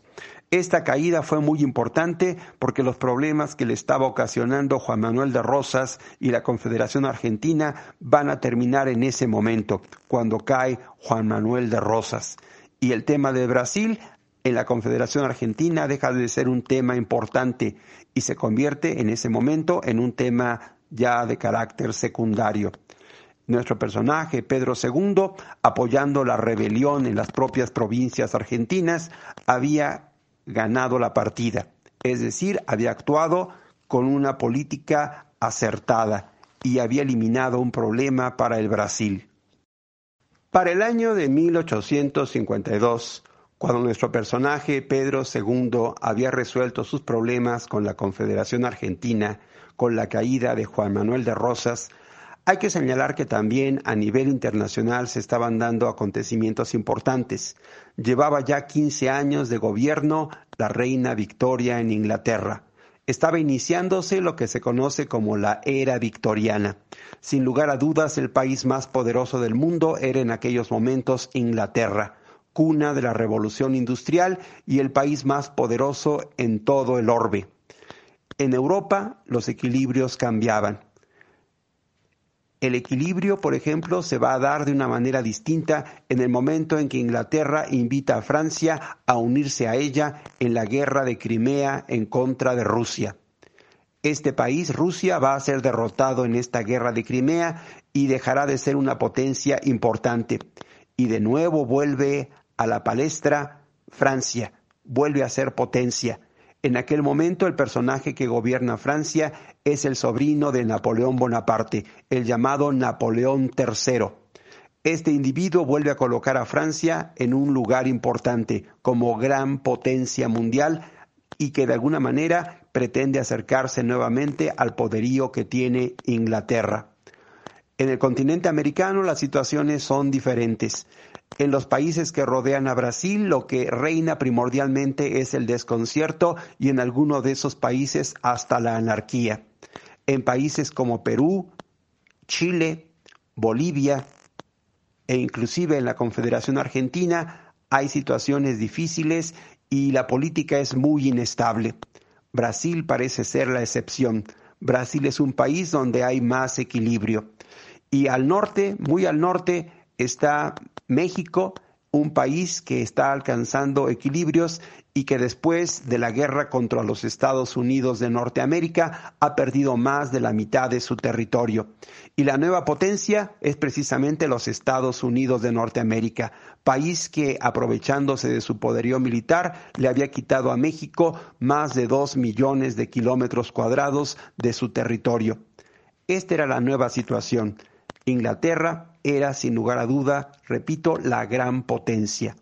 Esta caída fue muy importante porque los problemas que le estaba ocasionando Juan Manuel de Rosas y la Confederación Argentina van a terminar en ese momento, cuando cae Juan Manuel de Rosas. Y el tema de Brasil en la Confederación Argentina deja de ser un tema importante y se convierte en ese momento en un tema ya de carácter secundario. Nuestro personaje, Pedro II, apoyando la rebelión en las propias provincias argentinas, había ganado la partida, es decir, había actuado con una política acertada y había eliminado un problema para el Brasil. Para el año de 1852, cuando nuestro personaje Pedro II había resuelto sus problemas con la Confederación Argentina con la caída de Juan Manuel de Rosas, hay que señalar que también a nivel internacional se estaban dando acontecimientos importantes. Llevaba ya 15 años de gobierno la reina Victoria en Inglaterra. Estaba iniciándose lo que se conoce como la era victoriana. Sin lugar a dudas, el país más poderoso del mundo era en aquellos momentos Inglaterra, cuna de la revolución industrial y el país más poderoso en todo el orbe. En Europa los equilibrios cambiaban. El equilibrio, por ejemplo, se va a dar de una manera distinta en el momento en que Inglaterra invita a Francia a unirse a ella en la guerra de Crimea en contra de Rusia. Este país, Rusia, va a ser derrotado en esta guerra de Crimea y dejará de ser una potencia importante. Y de nuevo vuelve a la palestra Francia, vuelve a ser potencia. En aquel momento el personaje que gobierna Francia es el sobrino de Napoleón Bonaparte, el llamado Napoleón III. Este individuo vuelve a colocar a Francia en un lugar importante como gran potencia mundial y que de alguna manera pretende acercarse nuevamente al poderío que tiene Inglaterra. En el continente americano las situaciones son diferentes. En los países que rodean a Brasil lo que reina primordialmente es el desconcierto y en algunos de esos países hasta la anarquía. En países como Perú, Chile, Bolivia e inclusive en la Confederación Argentina hay situaciones difíciles y la política es muy inestable. Brasil parece ser la excepción. Brasil es un país donde hay más equilibrio. Y al norte, muy al norte, está México, un país que está alcanzando equilibrios y que después de la guerra contra los Estados Unidos de Norteamérica ha perdido más de la mitad de su territorio. Y la nueva potencia es precisamente los Estados Unidos de Norteamérica, país que, aprovechándose de su poderío militar, le había quitado a México más de dos millones de kilómetros cuadrados de su territorio. Esta era la nueva situación. Inglaterra era, sin lugar a duda, repito, la gran potencia.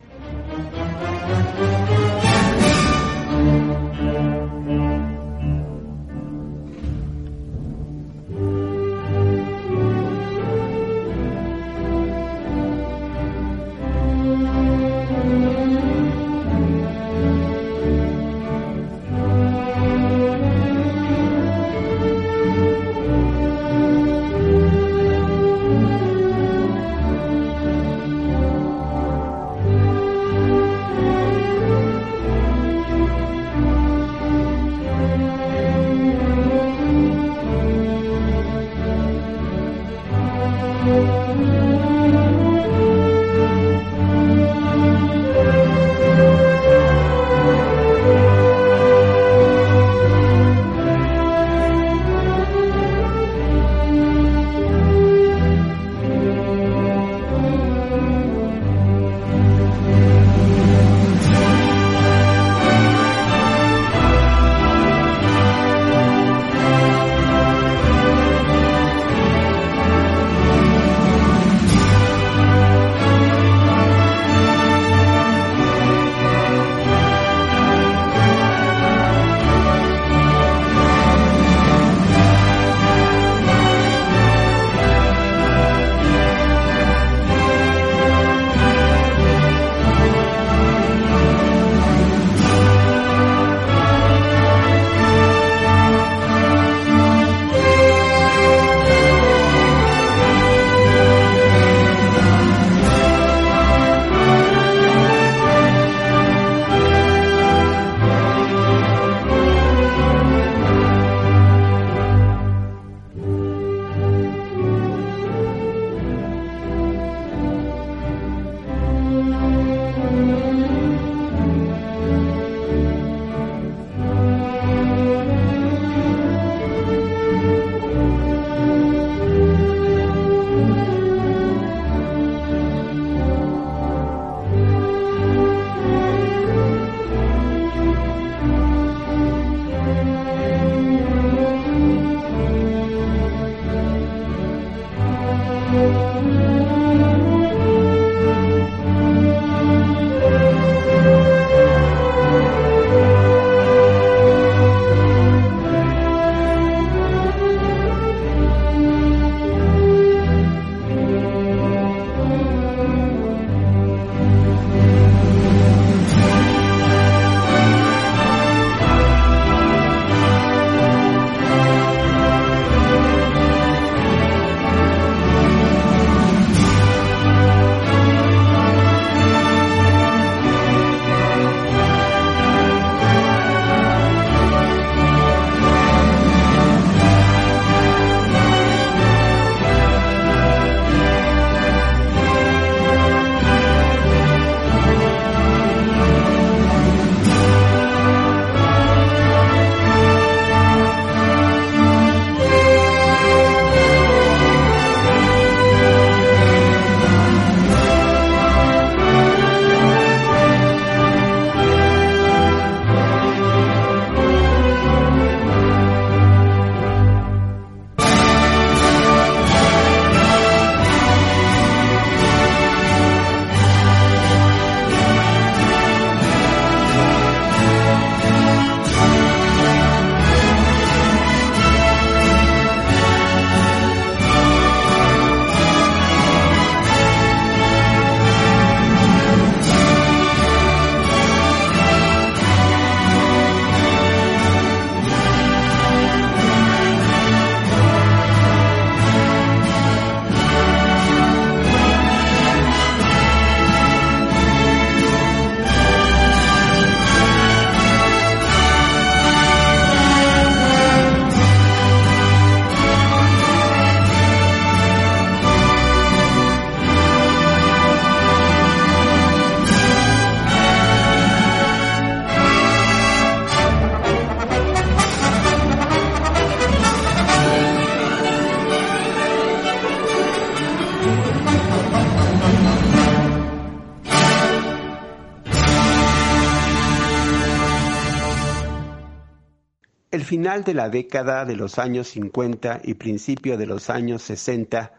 De la década de los años 50 y principio de los años 60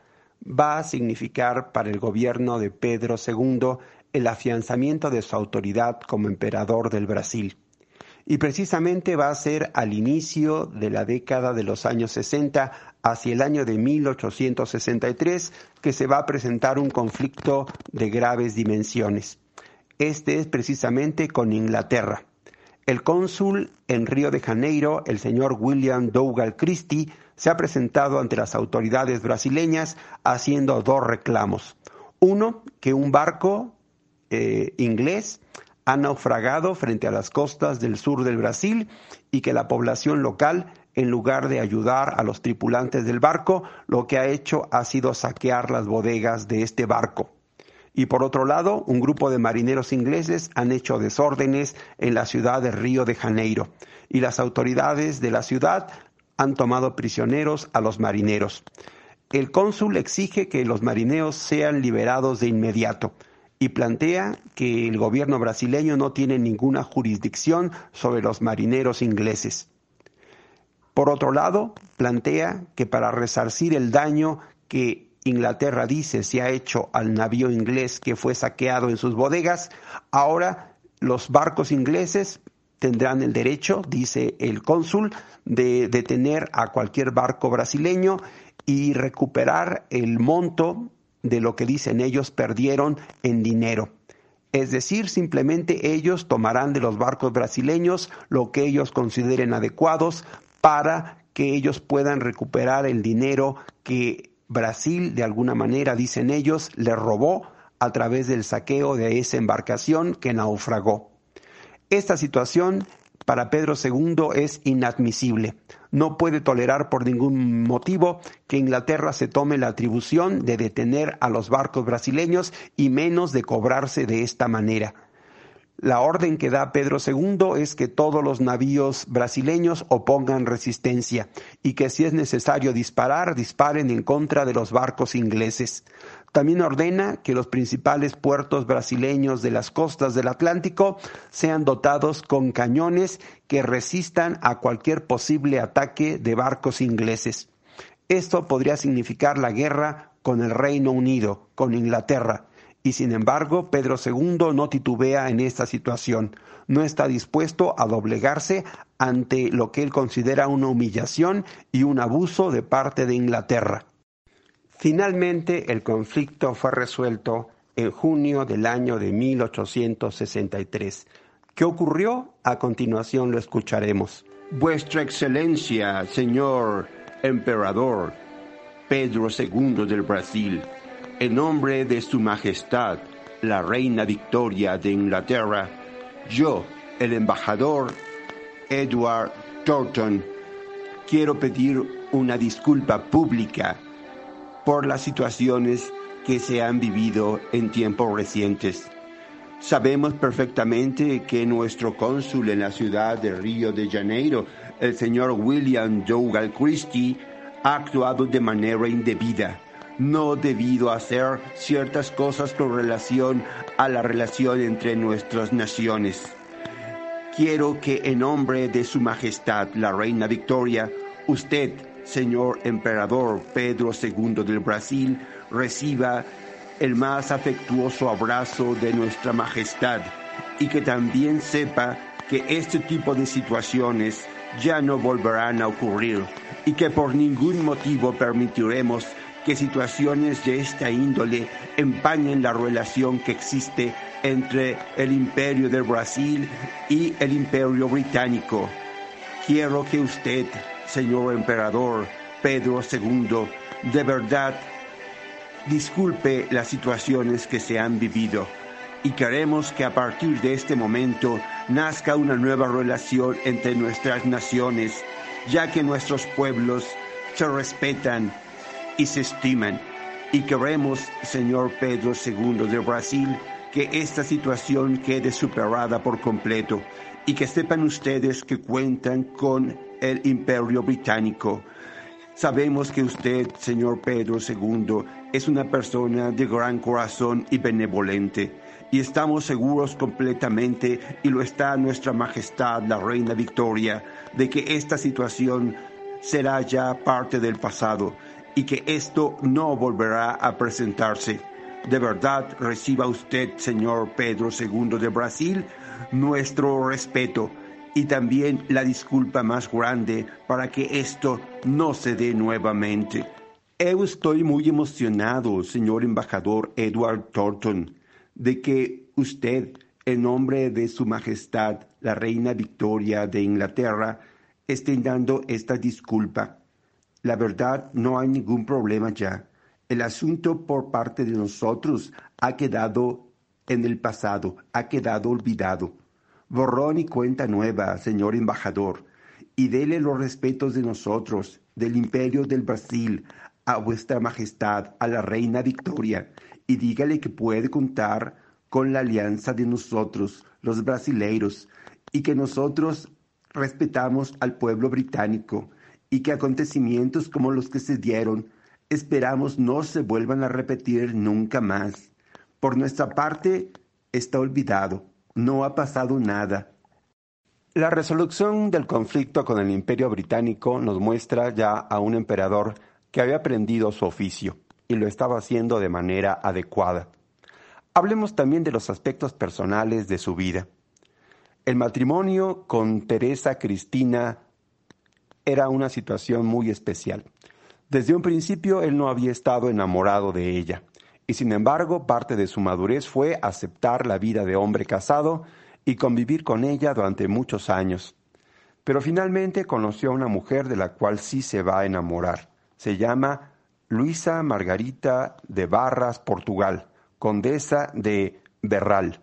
va a significar para el gobierno de Pedro II el afianzamiento de su autoridad como emperador del Brasil. Y precisamente va a ser al inicio de la década de los años 60, hacia el año de 1863, que se va a presentar un conflicto de graves dimensiones. Este es precisamente con Inglaterra. El cónsul en Río de Janeiro, el señor William Dougal Christie, se ha presentado ante las autoridades brasileñas haciendo dos reclamos. Uno, que un barco eh, inglés ha naufragado frente a las costas del sur del Brasil y que la población local, en lugar de ayudar a los tripulantes del barco, lo que ha hecho ha sido saquear las bodegas de este barco. Y por otro lado, un grupo de marineros ingleses han hecho desórdenes en la ciudad de Río de Janeiro y las autoridades de la ciudad han tomado prisioneros a los marineros. El cónsul exige que los marineros sean liberados de inmediato y plantea que el gobierno brasileño no tiene ninguna jurisdicción sobre los marineros ingleses. Por otro lado, plantea que para resarcir el daño que Inglaterra dice se ha hecho al navío inglés que fue saqueado en sus bodegas, ahora los barcos ingleses tendrán el derecho, dice el cónsul, de detener a cualquier barco brasileño y recuperar el monto de lo que dicen ellos perdieron en dinero. Es decir, simplemente ellos tomarán de los barcos brasileños lo que ellos consideren adecuados para que ellos puedan recuperar el dinero que Brasil, de alguna manera, dicen ellos, le robó a través del saqueo de esa embarcación que naufragó. Esta situación para Pedro II es inadmisible. No puede tolerar por ningún motivo que Inglaterra se tome la atribución de detener a los barcos brasileños y menos de cobrarse de esta manera. La orden que da Pedro II es que todos los navíos brasileños opongan resistencia y que si es necesario disparar, disparen en contra de los barcos ingleses. También ordena que los principales puertos brasileños de las costas del Atlántico sean dotados con cañones que resistan a cualquier posible ataque de barcos ingleses. Esto podría significar la guerra con el Reino Unido, con Inglaterra, y sin embargo, Pedro II no titubea en esta situación. No está dispuesto a doblegarse ante lo que él considera una humillación y un abuso de parte de Inglaterra. Finalmente, el conflicto fue resuelto en junio del año de 1863. ¿Qué ocurrió? A continuación lo escucharemos. Vuestra Excelencia, señor emperador Pedro II del Brasil, en nombre de Su Majestad, la Reina Victoria de Inglaterra, yo, el embajador Edward Thornton, quiero pedir una disculpa pública por las situaciones que se han vivido en tiempos recientes. Sabemos perfectamente que nuestro cónsul en la ciudad de Río de Janeiro, el señor William Dougal Christie, ha actuado de manera indebida no debido hacer ciertas cosas con relación a la relación entre nuestras naciones. Quiero que en nombre de Su Majestad la Reina Victoria, usted, señor emperador Pedro II del Brasil, reciba el más afectuoso abrazo de nuestra Majestad y que también sepa que este tipo de situaciones ya no volverán a ocurrir y que por ningún motivo permitiremos que situaciones de esta índole empañen la relación que existe entre el imperio del Brasil y el imperio británico. Quiero que usted, señor emperador Pedro II, de verdad disculpe las situaciones que se han vivido y queremos que a partir de este momento nazca una nueva relación entre nuestras naciones, ya que nuestros pueblos se respetan y se estiman. Y queremos, señor Pedro II de Brasil, que esta situación quede superada por completo y que sepan ustedes que cuentan con el imperio británico. Sabemos que usted, señor Pedro II, es una persona de gran corazón y benevolente y estamos seguros completamente, y lo está nuestra Majestad la Reina Victoria, de que esta situación será ya parte del pasado y que esto no volverá a presentarse. De verdad reciba usted, señor Pedro II de Brasil, nuestro respeto y también la disculpa más grande para que esto no se dé nuevamente. Yo estoy muy emocionado, señor embajador Edward Thornton, de que usted, en nombre de Su Majestad, la Reina Victoria de Inglaterra, esté dando esta disculpa. La verdad, no hay ningún problema ya. El asunto por parte de nosotros ha quedado en el pasado, ha quedado olvidado. Borrón y cuenta nueva, señor embajador, y dele los respetos de nosotros, del imperio del Brasil, a vuestra majestad, a la reina Victoria, y dígale que puede contar con la alianza de nosotros, los brasileiros, y que nosotros respetamos al pueblo británico, y que acontecimientos como los que se dieron esperamos no se vuelvan a repetir nunca más. Por nuestra parte, está olvidado, no ha pasado nada. La resolución del conflicto con el imperio británico nos muestra ya a un emperador que había aprendido su oficio y lo estaba haciendo de manera adecuada. Hablemos también de los aspectos personales de su vida. El matrimonio con Teresa Cristina era una situación muy especial. Desde un principio él no había estado enamorado de ella, y sin embargo parte de su madurez fue aceptar la vida de hombre casado y convivir con ella durante muchos años. Pero finalmente conoció a una mujer de la cual sí se va a enamorar. Se llama Luisa Margarita de Barras, Portugal, condesa de Berral.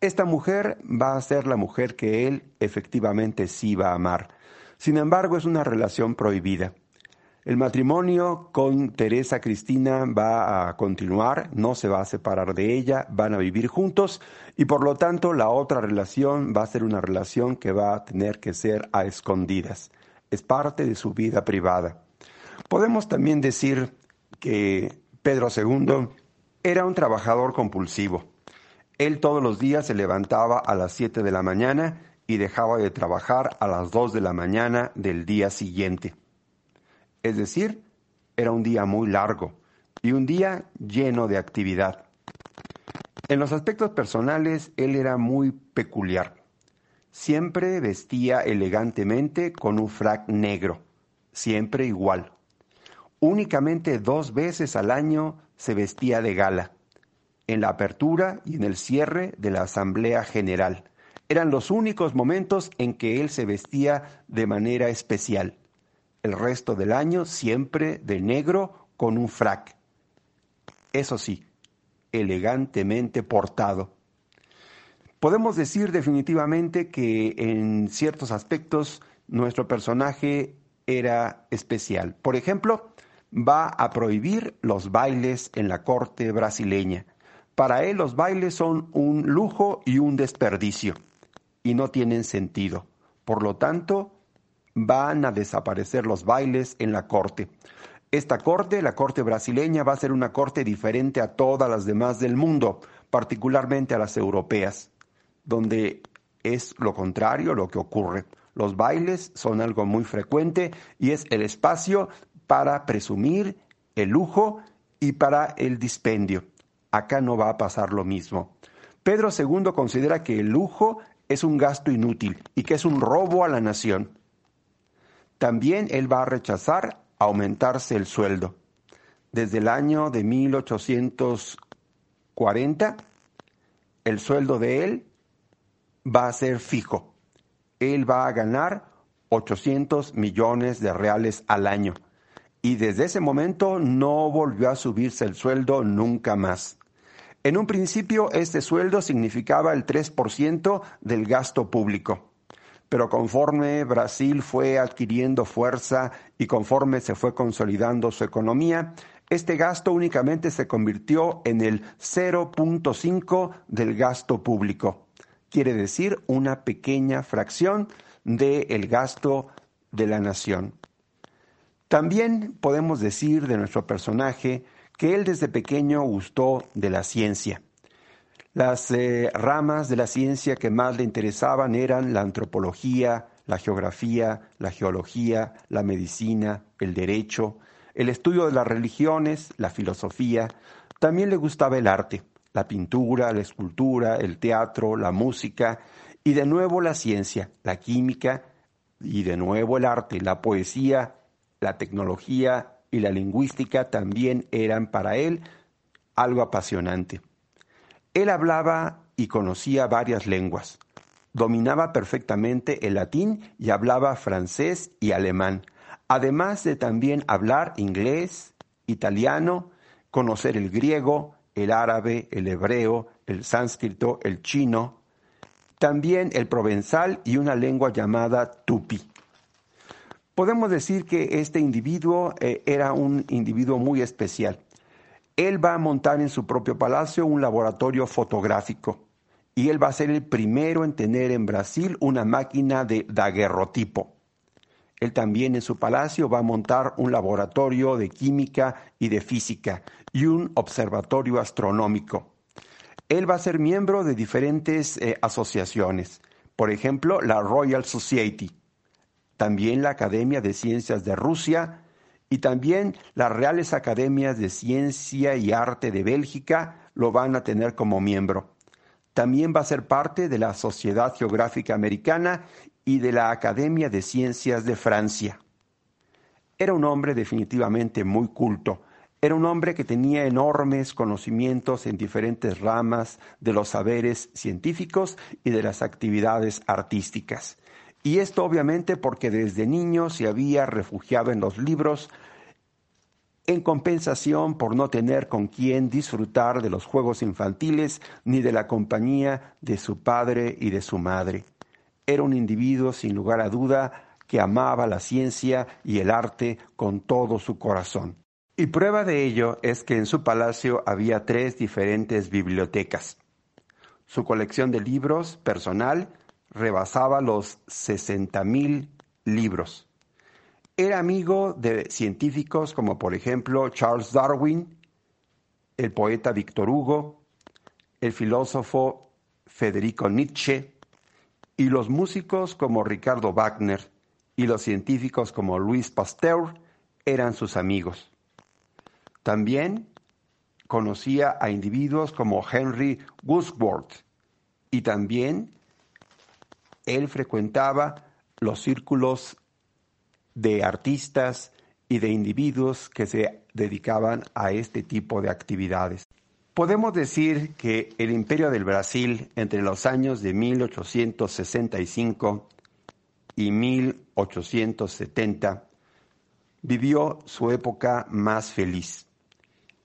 Esta mujer va a ser la mujer que él efectivamente sí va a amar. Sin embargo, es una relación prohibida. El matrimonio con Teresa Cristina va a continuar, no se va a separar de ella, van a vivir juntos y por lo tanto la otra relación va a ser una relación que va a tener que ser a escondidas. Es parte de su vida privada. Podemos también decir que Pedro II era un trabajador compulsivo. Él todos los días se levantaba a las 7 de la mañana y dejaba de trabajar a las 2 de la mañana del día siguiente. Es decir, era un día muy largo y un día lleno de actividad. En los aspectos personales, él era muy peculiar. Siempre vestía elegantemente con un frac negro, siempre igual. Únicamente dos veces al año se vestía de gala, en la apertura y en el cierre de la Asamblea General. Eran los únicos momentos en que él se vestía de manera especial. El resto del año siempre de negro con un frac. Eso sí, elegantemente portado. Podemos decir definitivamente que en ciertos aspectos nuestro personaje era especial. Por ejemplo, va a prohibir los bailes en la corte brasileña. Para él los bailes son un lujo y un desperdicio y no tienen sentido. Por lo tanto, van a desaparecer los bailes en la corte. Esta corte, la corte brasileña, va a ser una corte diferente a todas las demás del mundo, particularmente a las europeas, donde es lo contrario lo que ocurre. Los bailes son algo muy frecuente y es el espacio para presumir el lujo y para el dispendio. Acá no va a pasar lo mismo. Pedro II considera que el lujo es un gasto inútil y que es un robo a la nación. También él va a rechazar aumentarse el sueldo. Desde el año de 1840, el sueldo de él va a ser fijo. Él va a ganar 800 millones de reales al año y desde ese momento no volvió a subirse el sueldo nunca más. En un principio este sueldo significaba el 3% del gasto público, pero conforme Brasil fue adquiriendo fuerza y conforme se fue consolidando su economía, este gasto únicamente se convirtió en el 0.5 del gasto público, quiere decir una pequeña fracción del gasto de la nación. También podemos decir de nuestro personaje que él desde pequeño gustó de la ciencia. Las eh, ramas de la ciencia que más le interesaban eran la antropología, la geografía, la geología, la medicina, el derecho, el estudio de las religiones, la filosofía. También le gustaba el arte, la pintura, la escultura, el teatro, la música y de nuevo la ciencia, la química y de nuevo el arte, la poesía, la tecnología y la lingüística también eran para él algo apasionante. Él hablaba y conocía varias lenguas. Dominaba perfectamente el latín y hablaba francés y alemán, además de también hablar inglés, italiano, conocer el griego, el árabe, el hebreo, el sánscrito, el chino, también el provenzal y una lengua llamada tupi. Podemos decir que este individuo eh, era un individuo muy especial. Él va a montar en su propio palacio un laboratorio fotográfico y él va a ser el primero en tener en Brasil una máquina de daguerrotipo. Él también en su palacio va a montar un laboratorio de química y de física y un observatorio astronómico. Él va a ser miembro de diferentes eh, asociaciones, por ejemplo, la Royal Society, también la Academia de Ciencias de Rusia y también las Reales Academias de Ciencia y Arte de Bélgica lo van a tener como miembro. También va a ser parte de la Sociedad Geográfica Americana y de la Academia de Ciencias de Francia. Era un hombre definitivamente muy culto. Era un hombre que tenía enormes conocimientos en diferentes ramas de los saberes científicos y de las actividades artísticas. Y esto obviamente porque desde niño se había refugiado en los libros en compensación por no tener con quién disfrutar de los juegos infantiles ni de la compañía de su padre y de su madre. Era un individuo, sin lugar a duda, que amaba la ciencia y el arte con todo su corazón. Y prueba de ello es que en su palacio había tres diferentes bibliotecas. Su colección de libros personal rebasaba los 60.000 libros. Era amigo de científicos como por ejemplo Charles Darwin, el poeta Víctor Hugo, el filósofo Federico Nietzsche, y los músicos como Ricardo Wagner y los científicos como Louis Pasteur eran sus amigos. También conocía a individuos como Henry Gusworth y también él frecuentaba los círculos de artistas y de individuos que se dedicaban a este tipo de actividades. Podemos decir que el imperio del Brasil entre los años de 1865 y 1870 vivió su época más feliz.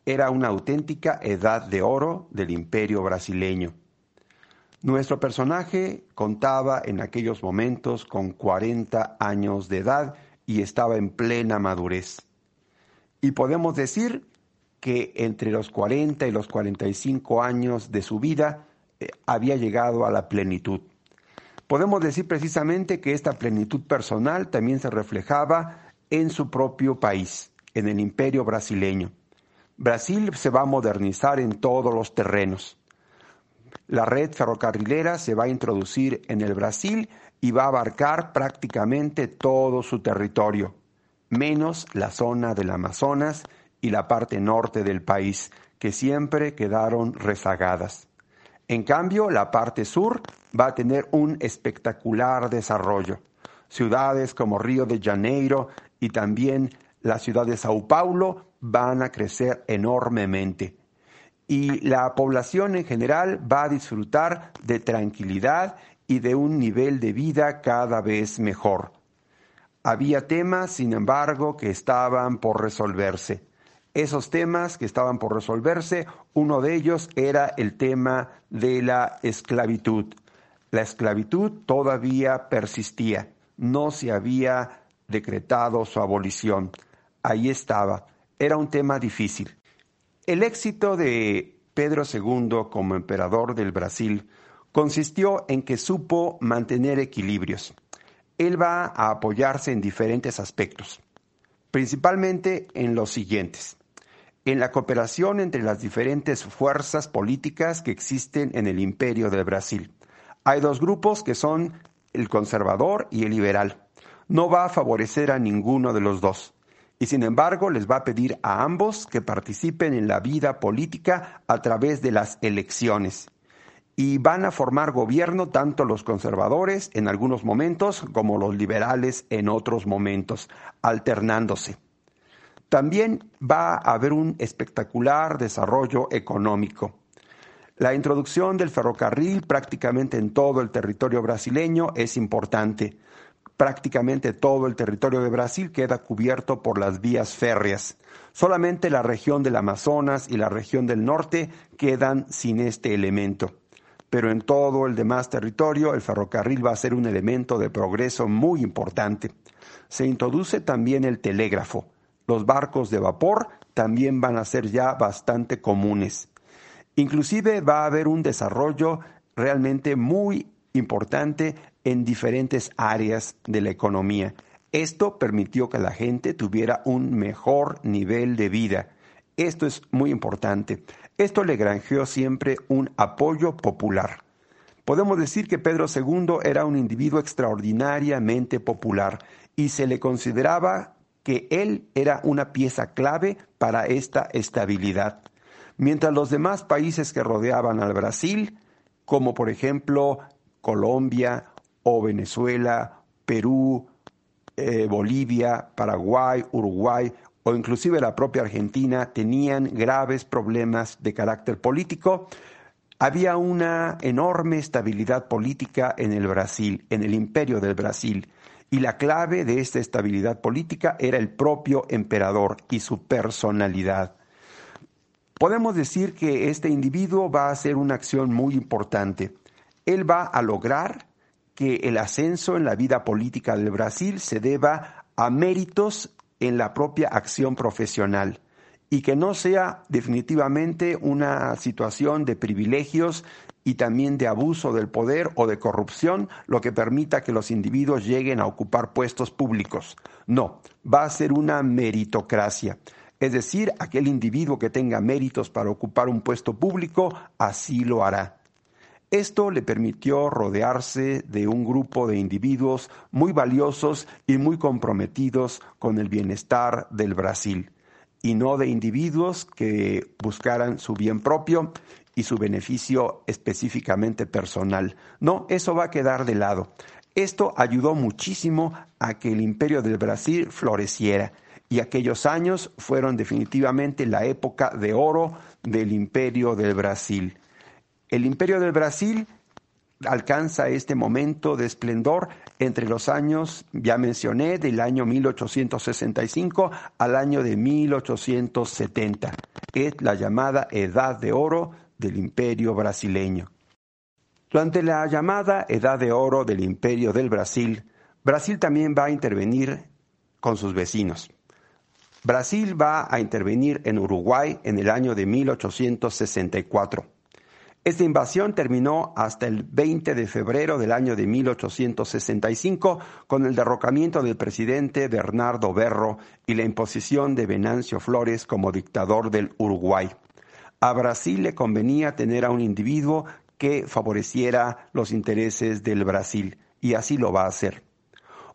Era una auténtica edad de oro del imperio brasileño. Nuestro personaje contaba en aquellos momentos con 40 años de edad y estaba en plena madurez. Y podemos decir que entre los 40 y los 45 años de su vida eh, había llegado a la plenitud. Podemos decir precisamente que esta plenitud personal también se reflejaba en su propio país, en el imperio brasileño. Brasil se va a modernizar en todos los terrenos. La red ferrocarrilera se va a introducir en el Brasil y va a abarcar prácticamente todo su territorio, menos la zona del Amazonas y la parte norte del país, que siempre quedaron rezagadas. En cambio, la parte sur va a tener un espectacular desarrollo. Ciudades como Río de Janeiro y también la ciudad de Sao Paulo van a crecer enormemente. Y la población en general va a disfrutar de tranquilidad y de un nivel de vida cada vez mejor. Había temas, sin embargo, que estaban por resolverse esos temas que estaban por resolverse. Uno de ellos era el tema de la esclavitud. La esclavitud todavía persistía, no se había decretado su abolición. Ahí estaba, era un tema difícil. El éxito de Pedro II como emperador del Brasil consistió en que supo mantener equilibrios. Él va a apoyarse en diferentes aspectos, principalmente en los siguientes. en la cooperación entre las diferentes fuerzas políticas que existen en el imperio del Brasil. Hay dos grupos que son el conservador y el liberal. No va a favorecer a ninguno de los dos y sin embargo les va a pedir a ambos que participen en la vida política a través de las elecciones. Y van a formar gobierno tanto los conservadores en algunos momentos como los liberales en otros momentos, alternándose. También va a haber un espectacular desarrollo económico. La introducción del ferrocarril prácticamente en todo el territorio brasileño es importante. Prácticamente todo el territorio de Brasil queda cubierto por las vías férreas. Solamente la región del Amazonas y la región del norte quedan sin este elemento. Pero en todo el demás territorio el ferrocarril va a ser un elemento de progreso muy importante. Se introduce también el telégrafo los barcos de vapor también van a ser ya bastante comunes. Inclusive va a haber un desarrollo realmente muy importante en diferentes áreas de la economía. Esto permitió que la gente tuviera un mejor nivel de vida. Esto es muy importante. Esto le granjeó siempre un apoyo popular. Podemos decir que Pedro II era un individuo extraordinariamente popular y se le consideraba que él era una pieza clave para esta estabilidad. Mientras los demás países que rodeaban al Brasil, como por ejemplo Colombia o Venezuela, Perú, eh, Bolivia, Paraguay, Uruguay o inclusive la propia Argentina tenían graves problemas de carácter político, había una enorme estabilidad política en el Brasil, en el imperio del Brasil, y la clave de esta estabilidad política era el propio emperador y su personalidad. Podemos decir que este individuo va a hacer una acción muy importante. Él va a lograr que el ascenso en la vida política del Brasil se deba a méritos en la propia acción profesional y que no sea definitivamente una situación de privilegios y también de abuso del poder o de corrupción, lo que permita que los individuos lleguen a ocupar puestos públicos. No, va a ser una meritocracia. Es decir, aquel individuo que tenga méritos para ocupar un puesto público, así lo hará. Esto le permitió rodearse de un grupo de individuos muy valiosos y muy comprometidos con el bienestar del Brasil, y no de individuos que buscaran su bien propio y su beneficio específicamente personal. No, eso va a quedar de lado. Esto ayudó muchísimo a que el imperio del Brasil floreciera y aquellos años fueron definitivamente la época de oro del imperio del Brasil. El imperio del Brasil alcanza este momento de esplendor entre los años, ya mencioné, del año 1865 al año de 1870. Es la llamada Edad de Oro del imperio brasileño. Durante la llamada Edad de Oro del imperio del Brasil, Brasil también va a intervenir con sus vecinos. Brasil va a intervenir en Uruguay en el año de 1864. Esta invasión terminó hasta el 20 de febrero del año de 1865 con el derrocamiento del presidente Bernardo Berro y la imposición de Venancio Flores como dictador del Uruguay. A Brasil le convenía tener a un individuo que favoreciera los intereses del Brasil y así lo va a hacer.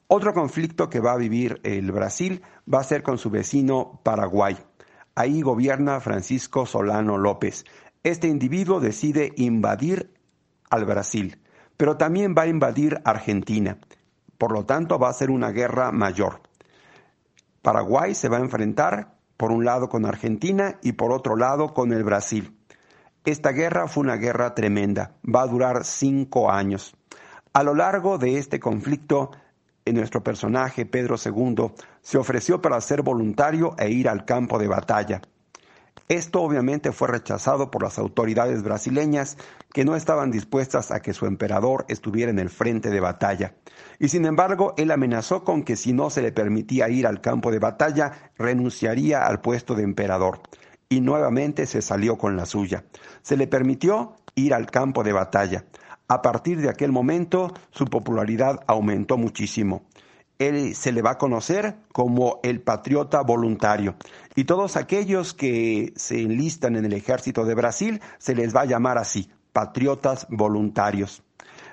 Otro conflicto que va a vivir el Brasil va a ser con su vecino Paraguay. Ahí gobierna Francisco Solano López. Este individuo decide invadir al Brasil, pero también va a invadir Argentina. Por lo tanto, va a ser una guerra mayor. Paraguay se va a enfrentar por un lado con Argentina y por otro lado con el Brasil. Esta guerra fue una guerra tremenda, va a durar cinco años. A lo largo de este conflicto, nuestro personaje, Pedro II, se ofreció para ser voluntario e ir al campo de batalla. Esto obviamente fue rechazado por las autoridades brasileñas que no estaban dispuestas a que su emperador estuviera en el frente de batalla. Y sin embargo, él amenazó con que si no se le permitía ir al campo de batalla, renunciaría al puesto de emperador. Y nuevamente se salió con la suya. Se le permitió ir al campo de batalla. A partir de aquel momento, su popularidad aumentó muchísimo. Él se le va a conocer como el patriota voluntario. Y todos aquellos que se enlistan en el ejército de Brasil se les va a llamar así, patriotas voluntarios.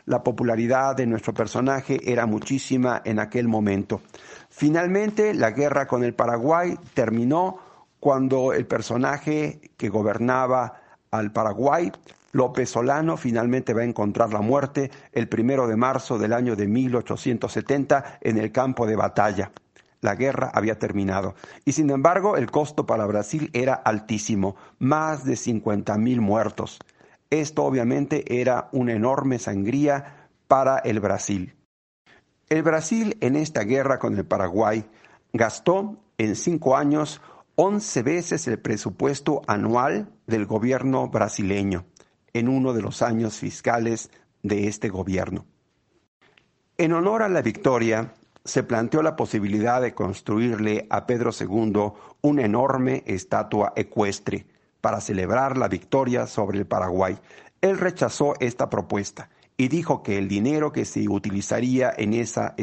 La popularidad de nuestro personaje era muchísima en aquel momento. Finalmente, la guerra con el Paraguay terminó cuando el personaje que gobernaba al Paraguay López Solano finalmente va a encontrar la muerte el primero de marzo del año de 1870 en el campo de batalla. La guerra había terminado y sin embargo el costo para Brasil era altísimo, más de 50 mil muertos. Esto obviamente era una enorme sangría para el Brasil. El Brasil en esta guerra con el Paraguay gastó en cinco años 11 veces el presupuesto anual del gobierno brasileño en uno de los años fiscales de este gobierno. En honor a la victoria, se planteó la posibilidad de construirle a Pedro II una enorme estatua ecuestre para celebrar la victoria sobre el Paraguay. Él rechazó esta propuesta y dijo que el dinero que se utilizaría en esa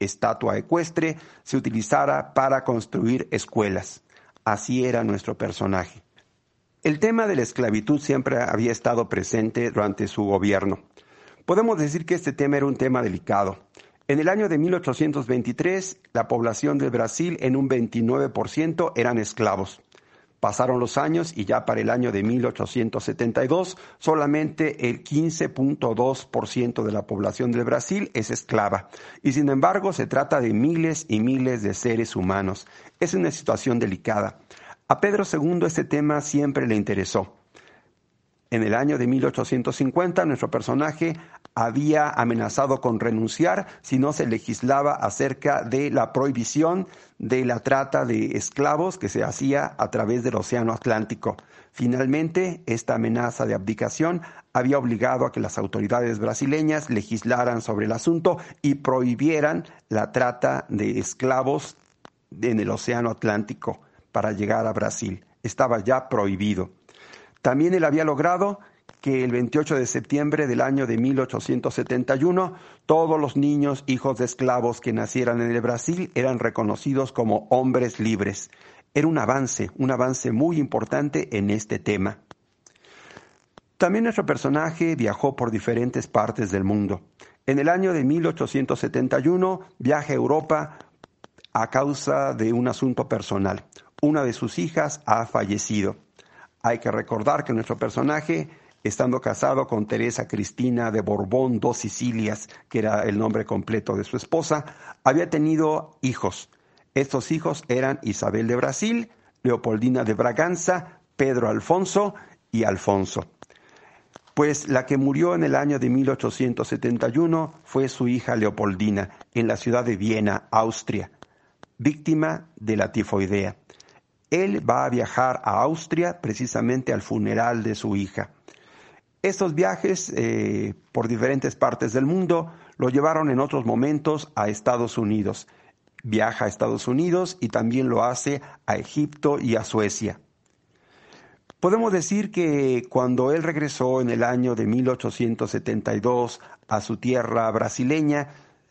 estatua ecuestre se utilizara para construir escuelas. Así era nuestro personaje. El tema de la esclavitud siempre había estado presente durante su gobierno. Podemos decir que este tema era un tema delicado. En el año de 1823, la población de Brasil en un 29% eran esclavos. Pasaron los años y ya para el año de 1872 solamente el 15.2% de la población del Brasil es esclava. Y sin embargo se trata de miles y miles de seres humanos. Es una situación delicada. A Pedro II este tema siempre le interesó. En el año de 1850 nuestro personaje había amenazado con renunciar si no se legislaba acerca de la prohibición de la trata de esclavos que se hacía a través del Océano Atlántico. Finalmente, esta amenaza de abdicación había obligado a que las autoridades brasileñas legislaran sobre el asunto y prohibieran la trata de esclavos en el Océano Atlántico para llegar a Brasil. Estaba ya prohibido. También él había logrado que el 28 de septiembre del año de 1871 todos los niños hijos de esclavos que nacieran en el Brasil eran reconocidos como hombres libres. Era un avance, un avance muy importante en este tema. También nuestro personaje viajó por diferentes partes del mundo. En el año de 1871 viaja a Europa a causa de un asunto personal una de sus hijas ha fallecido. Hay que recordar que nuestro personaje, estando casado con Teresa Cristina de Borbón dos Sicilias, que era el nombre completo de su esposa, había tenido hijos. Estos hijos eran Isabel de Brasil, Leopoldina de Braganza, Pedro Alfonso y Alfonso. Pues la que murió en el año de 1871 fue su hija Leopoldina, en la ciudad de Viena, Austria, víctima de la tifoidea. Él va a viajar a Austria precisamente al funeral de su hija. Estos viajes eh, por diferentes partes del mundo lo llevaron en otros momentos a Estados Unidos. Viaja a Estados Unidos y también lo hace a Egipto y a Suecia. Podemos decir que cuando él regresó en el año de 1872 a su tierra brasileña,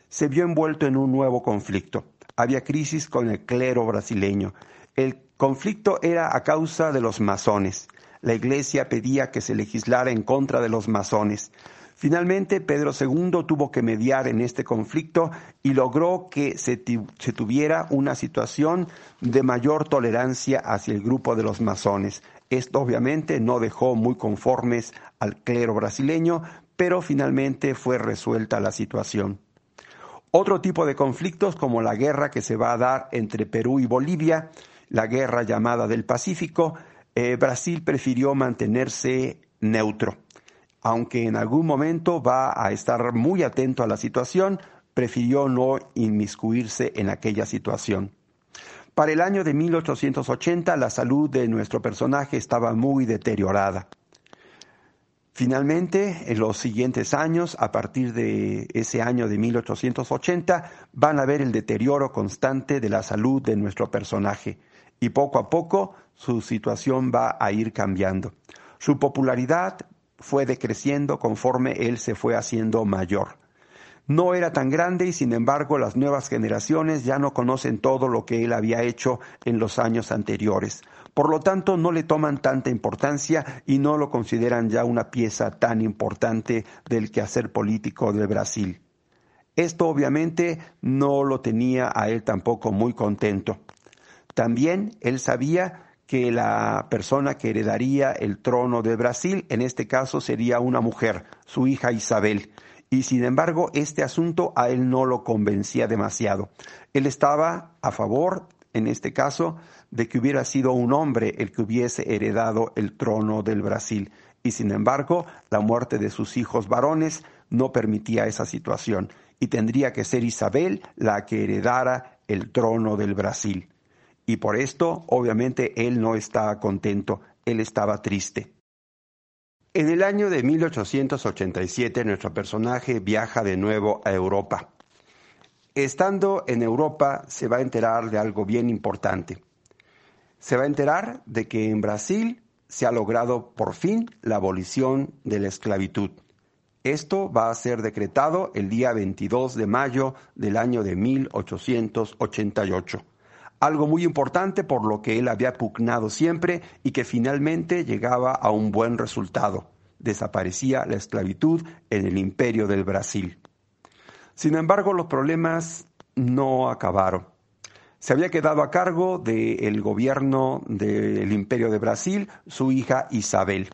se vio envuelto en un nuevo conflicto. Había crisis con el clero brasileño. El conflicto era a causa de los masones. La iglesia pedía que se legislara en contra de los masones. Finalmente, Pedro II tuvo que mediar en este conflicto y logró que se, se, tuviera una situación de mayor tolerancia hacia el grupo de los masones. Esto obviamente no dejó muy conformes al clero brasileño, pero finalmente fue resuelta la situación. Otro tipo de conflictos, como la guerra que se va a dar entre Perú y Bolivia, la guerra llamada del Pacífico, eh, Brasil prefirió mantenerse neutro. Aunque en algún momento va a estar muy atento a la situación, prefirió no inmiscuirse en aquella situación. Para el año de 1880 la salud de nuestro personaje estaba muy deteriorada. Finalmente, en los siguientes años, a partir de ese año de 1880, van a ver el deterioro constante de la salud de nuestro personaje y poco a poco su situación va a ir cambiando. Su popularidad fue decreciendo conforme él se fue haciendo mayor. No era tan grande y sin embargo las nuevas generaciones ya no conocen todo lo que él había hecho en los años anteriores. Por lo tanto, no le toman tanta importancia y no lo consideran ya una pieza tan importante del quehacer político de Brasil. Esto obviamente no lo tenía a él tampoco muy contento. También él sabía que la persona que heredaría el trono de Brasil, en este caso, sería una mujer, su hija Isabel, y sin embargo este asunto a él no lo convencía demasiado. Él estaba a favor, en este caso, de que hubiera sido un hombre el que hubiese heredado el trono del Brasil, y sin embargo la muerte de sus hijos varones no permitía esa situación, y tendría que ser Isabel la que heredara el trono del Brasil. Y por esto, obviamente, él no estaba contento, él estaba triste. En el año de 1887 nuestro personaje viaja de nuevo a Europa. Estando en Europa se va a enterar de algo bien importante. Se va a enterar de que en Brasil se ha logrado por fin la abolición de la esclavitud. Esto va a ser decretado el día 22 de mayo del año de 1888 algo muy importante por lo que él había pugnado siempre y que finalmente llegaba a un buen resultado. Desaparecía la esclavitud en el imperio del Brasil. Sin embargo, los problemas no acabaron. Se había quedado a cargo del gobierno del imperio de Brasil su hija Isabel.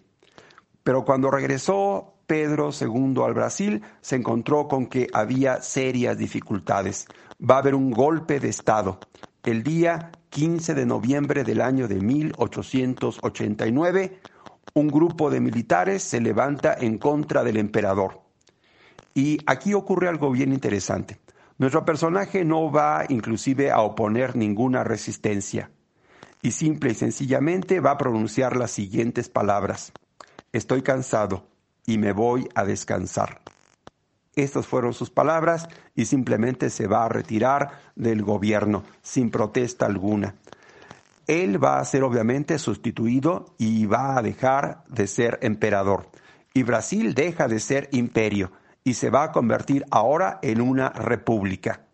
Pero cuando regresó Pedro II al Brasil, se encontró con que había serias dificultades. Va a haber un golpe de Estado el día 15 de noviembre del año de 1889, un grupo de militares se levanta en contra del emperador. Y aquí ocurre algo bien interesante. Nuestro personaje no va inclusive a oponer ninguna resistencia y simple y sencillamente va a pronunciar las siguientes palabras. Estoy cansado y me voy a descansar. Estas fueron sus palabras y simplemente se va a retirar del gobierno sin protesta alguna. Él va a ser obviamente sustituido y va a dejar de ser emperador. Y Brasil deja de ser imperio y se va a convertir ahora en una república.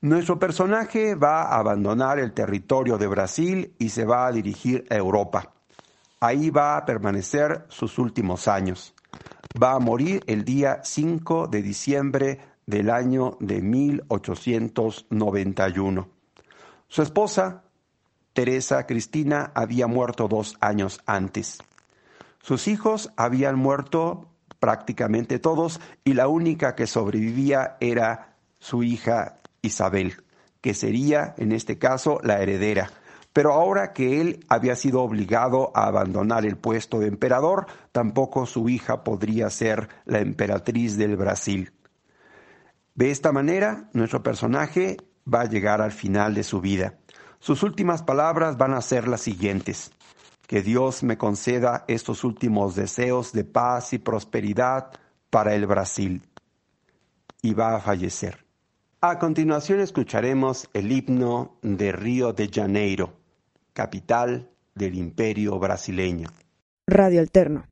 Nuestro personaje va a abandonar el territorio de Brasil y se va a dirigir a Europa. Ahí va a permanecer sus últimos años va a morir el día 5 de diciembre del año de 1891. Su esposa, Teresa Cristina, había muerto dos años antes. Sus hijos habían muerto prácticamente todos y la única que sobrevivía era su hija Isabel, que sería en este caso la heredera. Pero ahora que él había sido obligado a abandonar el puesto de emperador, tampoco su hija podría ser la emperatriz del Brasil. De esta manera, nuestro personaje va a llegar al final de su vida. Sus últimas palabras van a ser las siguientes que Dios me conceda estos últimos deseos de paz y prosperidad para el Brasil. Y va a fallecer. A continuación escucharemos el himno de Río de Janeiro, capital del imperio brasileño. Radio Alterno.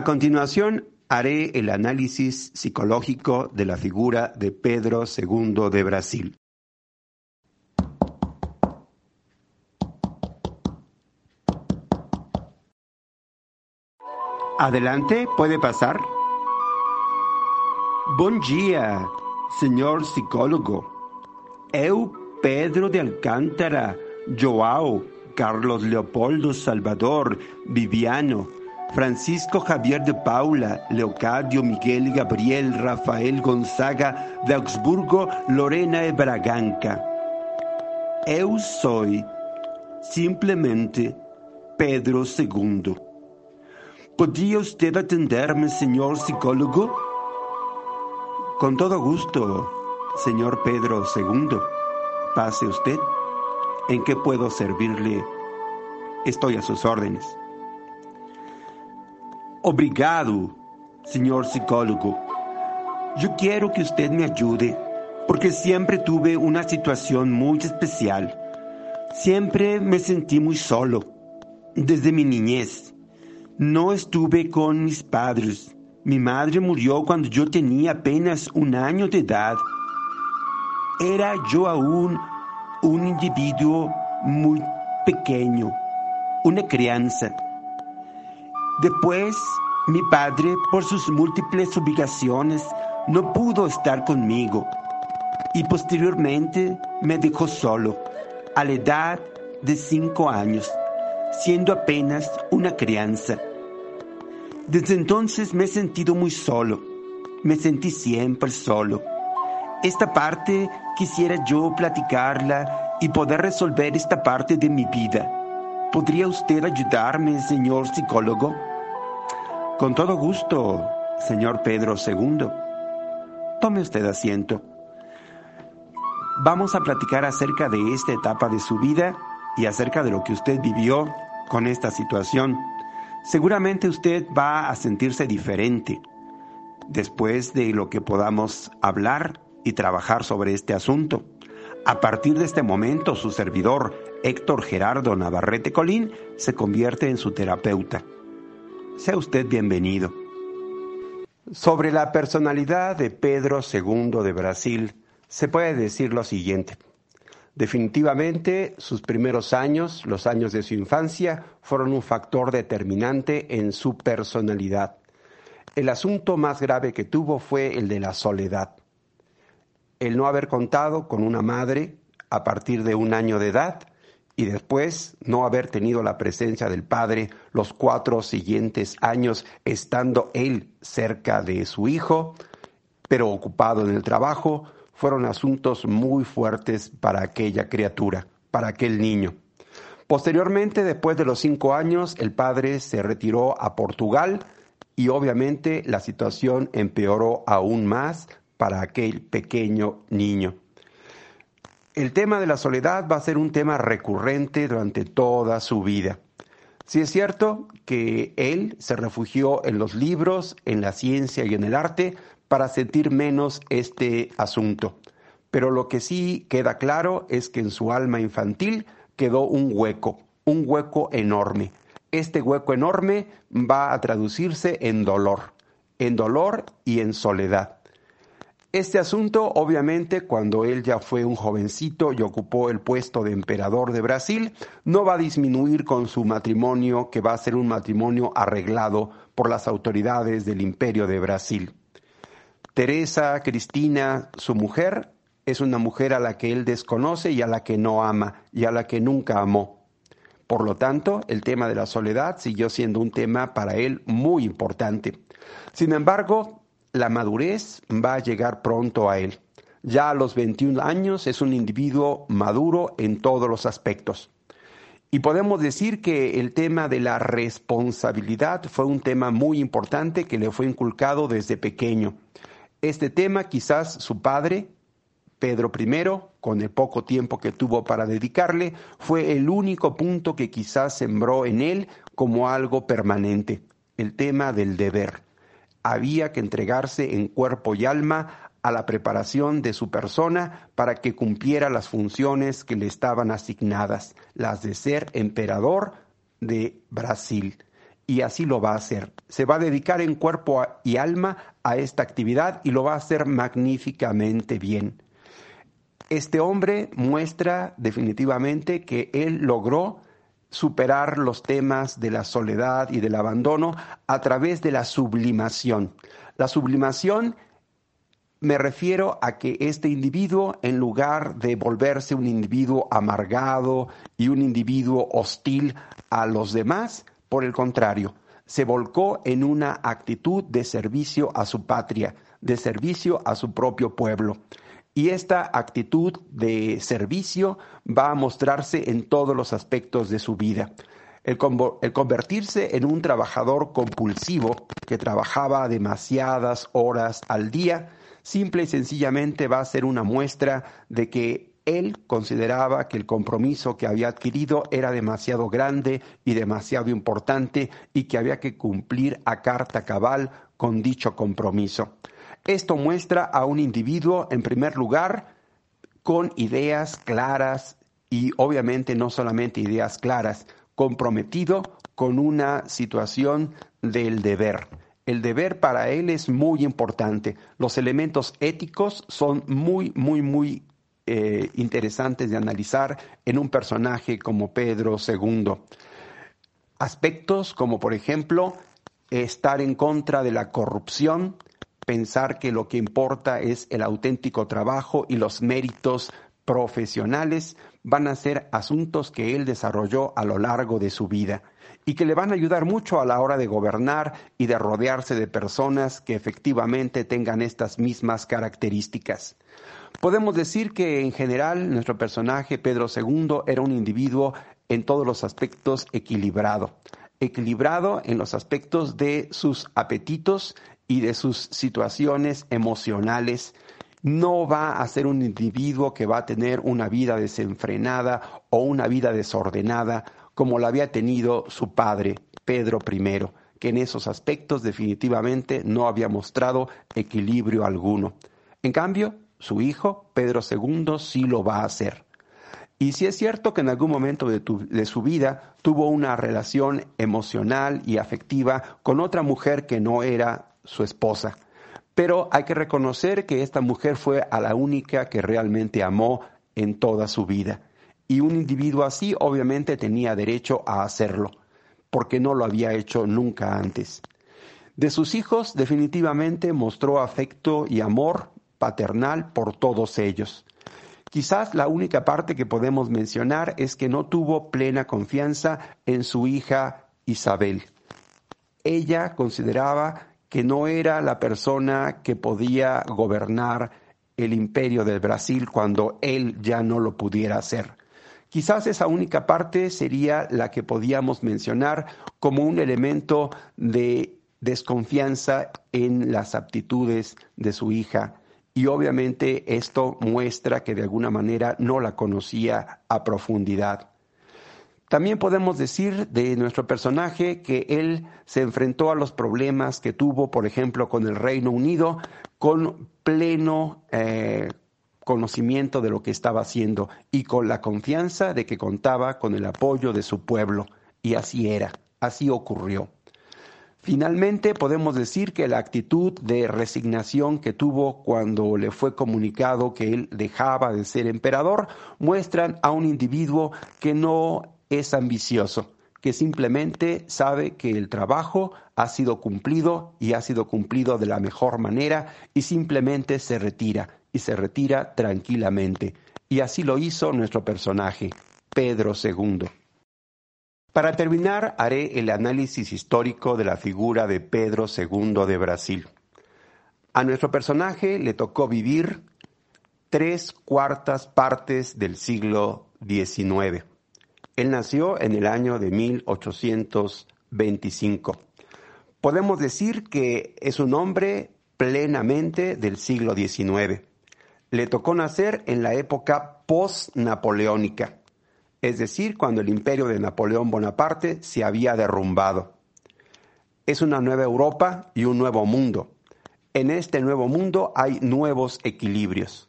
A continuación, haré el análisis psicológico de la figura de Pedro II de Brasil. Adelante, puede pasar. Bom dia, senhor psicólogo. Eu, Pedro de Alcântara, Joao, Carlos Leopoldo Salvador, Viviano, Francisco Javier de Paula, Leocadio Miguel Gabriel Rafael Gonzaga de Augsburgo, Lorena e Braganca. Eu soy simplesmente Pedro II. ¿Podría usted atenderme, señor psicólogo? Con todo gusto, señor Pedro II. Pase usted. ¿En qué puedo servirle? Estoy a sus órdenes. Obrigado, señor psicólogo. Yo quiero que usted me ayude porque siempre tuve una situación muy especial. Siempre me sentí muy solo desde mi niñez. No estuve con mis padres. Mi madre murió cuando yo tenía apenas un año de edad. Era yo aún un individuo muy pequeño, una crianza. Después, mi padre, por sus múltiples obligaciones, no pudo estar conmigo y posteriormente me dejó solo a la edad de cinco años, siendo apenas una crianza. Desde entonces me he sentido muy solo, me sentí siempre solo. Esta parte quisiera yo platicarla y poder resolver esta parte de mi vida. ¿Podría usted ayudarme, señor psicólogo? Con todo gusto, señor Pedro II. Tome usted asiento. Vamos a platicar acerca de esta etapa de su vida y acerca de lo que usted vivió con esta situación. Seguramente usted va a sentirse diferente después de lo que podamos hablar y trabajar sobre este asunto. A partir de este momento, su servidor, Héctor Gerardo Navarrete Colín, se convierte en su terapeuta. Sea usted bienvenido. Sobre la personalidad de Pedro II de Brasil, se puede decir lo siguiente. Definitivamente, sus primeros años, los años de su infancia, fueron un factor determinante en su personalidad. El asunto más grave que tuvo fue el de la soledad. El no haber contado con una madre a partir de un año de edad y después no haber tenido la presencia del padre los cuatro siguientes años estando él cerca de su hijo, pero ocupado en el trabajo, fueron asuntos muy fuertes para aquella criatura, para aquel niño. Posteriormente, después de los cinco años, el padre se retiró a Portugal y obviamente la situación empeoró aún más para aquel pequeño niño. El tema de la soledad va a ser un tema recurrente durante toda su vida. Sí es cierto que él se refugió en los libros, en la ciencia y en el arte para sentir menos este asunto. Pero lo que sí queda claro es que en su alma infantil quedó un hueco, un hueco enorme. Este hueco enorme va a traducirse en dolor, en dolor y en soledad. Este asunto, obviamente, cuando él ya fue un jovencito y ocupó el puesto de emperador de Brasil, no va a disminuir con su matrimonio, que va a ser un matrimonio arreglado por las autoridades del imperio de Brasil. Teresa Cristina, su mujer, es una mujer a la que él desconoce y a la que no ama y a la que nunca amó. Por lo tanto, el tema de la soledad siguió siendo un tema para él muy importante. Sin embargo, la madurez va a llegar pronto a él. Ya a los 21 años es un individuo maduro en todos los aspectos. Y podemos decir que el tema de la responsabilidad fue un tema muy importante que le fue inculcado desde pequeño. Este tema quizás su padre, Pedro I, con el poco tiempo que tuvo para dedicarle, fue el único punto que quizás sembró en él como algo permanente, el tema del deber. Había que entregarse en cuerpo y alma a la preparación de su persona para que cumpliera las funciones que le estaban asignadas, las de ser emperador de Brasil. Y así lo va a hacer. Se va a dedicar en cuerpo y alma a esta actividad y lo va a hacer magníficamente bien. Este hombre muestra definitivamente que él logró superar los temas de la soledad y del abandono a través de la sublimación. La sublimación me refiero a que este individuo, en lugar de volverse un individuo amargado y un individuo hostil a los demás, por el contrario, se volcó en una actitud de servicio a su patria, de servicio a su propio pueblo. Y esta actitud de servicio va a mostrarse en todos los aspectos de su vida. El, convertirse en un trabajador compulsivo que trabajaba demasiadas horas al día, simple y sencillamente va a ser una muestra de que él consideraba que el compromiso que había adquirido era demasiado grande y demasiado importante y que había que cumplir a carta cabal con dicho compromiso. Esto muestra a un individuo, en primer lugar, con ideas claras y obviamente no solamente ideas claras, comprometido con una situación del deber. El deber para él es muy importante. Los elementos éticos son muy, muy, muy eh, interesantes de analizar en un personaje como Pedro II. Aspectos como, por ejemplo, estar en contra de la corrupción, pensar que lo que importa es el auténtico trabajo y los méritos profesionales van a ser asuntos que él desarrolló a lo largo de su vida y que le van a ayudar mucho a la hora de gobernar y de rodearse de personas que efectivamente tengan estas mismas características. Podemos decir que en general nuestro personaje Pedro II era un individuo en todos los aspectos equilibrado, equilibrado en los aspectos de sus apetitos y de sus situaciones emocionales. No va a ser un individuo que va a tener una vida desenfrenada o una vida desordenada como la había tenido su padre, Pedro I, que en esos aspectos definitivamente no había mostrado equilibrio alguno. En cambio, su hijo, Pedro II, sí lo va a hacer. Y sí es cierto que en algún momento de, de, su vida tuvo una relación emocional y afectiva con otra mujer que no era su esposa. Pero hay que reconocer que esta mujer fue a la única que realmente amó en toda su vida. Y un individuo así obviamente tenía derecho a hacerlo, porque no lo había hecho nunca antes. De sus hijos definitivamente mostró afecto y amor paternal por todos ellos. Quizás la única parte que podemos mencionar es que no tuvo plena confianza en su hija Isabel. Ella consideraba que no era la persona que podía gobernar el imperio del Brasil cuando él ya no lo pudiera hacer. Quizás esa única parte sería la que podíamos mencionar como un elemento de desconfianza en las aptitudes de su hija. Y obviamente esto muestra que de alguna manera no la conocía a profundidad. También podemos decir de nuestro personaje que él se enfrentó a los problemas que tuvo, por ejemplo, con el Reino Unido, con pleno eh, conocimiento de lo que estaba haciendo y con la confianza de que contaba con el apoyo de su pueblo. Y así era, así ocurrió. Finalmente, podemos decir que la actitud de resignación que tuvo cuando le fue comunicado que él dejaba de ser emperador muestran a un individuo que no es ambicioso, que simplemente sabe que el trabajo ha sido cumplido y ha sido cumplido de la mejor manera y simplemente se retira y se retira tranquilamente. Y así lo hizo nuestro personaje, Pedro II. Para terminar, haré el análisis histórico de la figura de Pedro II de Brasil. A nuestro personaje le tocó vivir tres cuartas partes del siglo XIX. Él nació en el año de 1825. Podemos decir que es un hombre plenamente del siglo XIX. Le tocó nacer en la época post-napoleónica es decir, cuando el imperio de Napoleón Bonaparte se había derrumbado. Es una nueva Europa y un nuevo mundo. En este nuevo mundo hay nuevos equilibrios.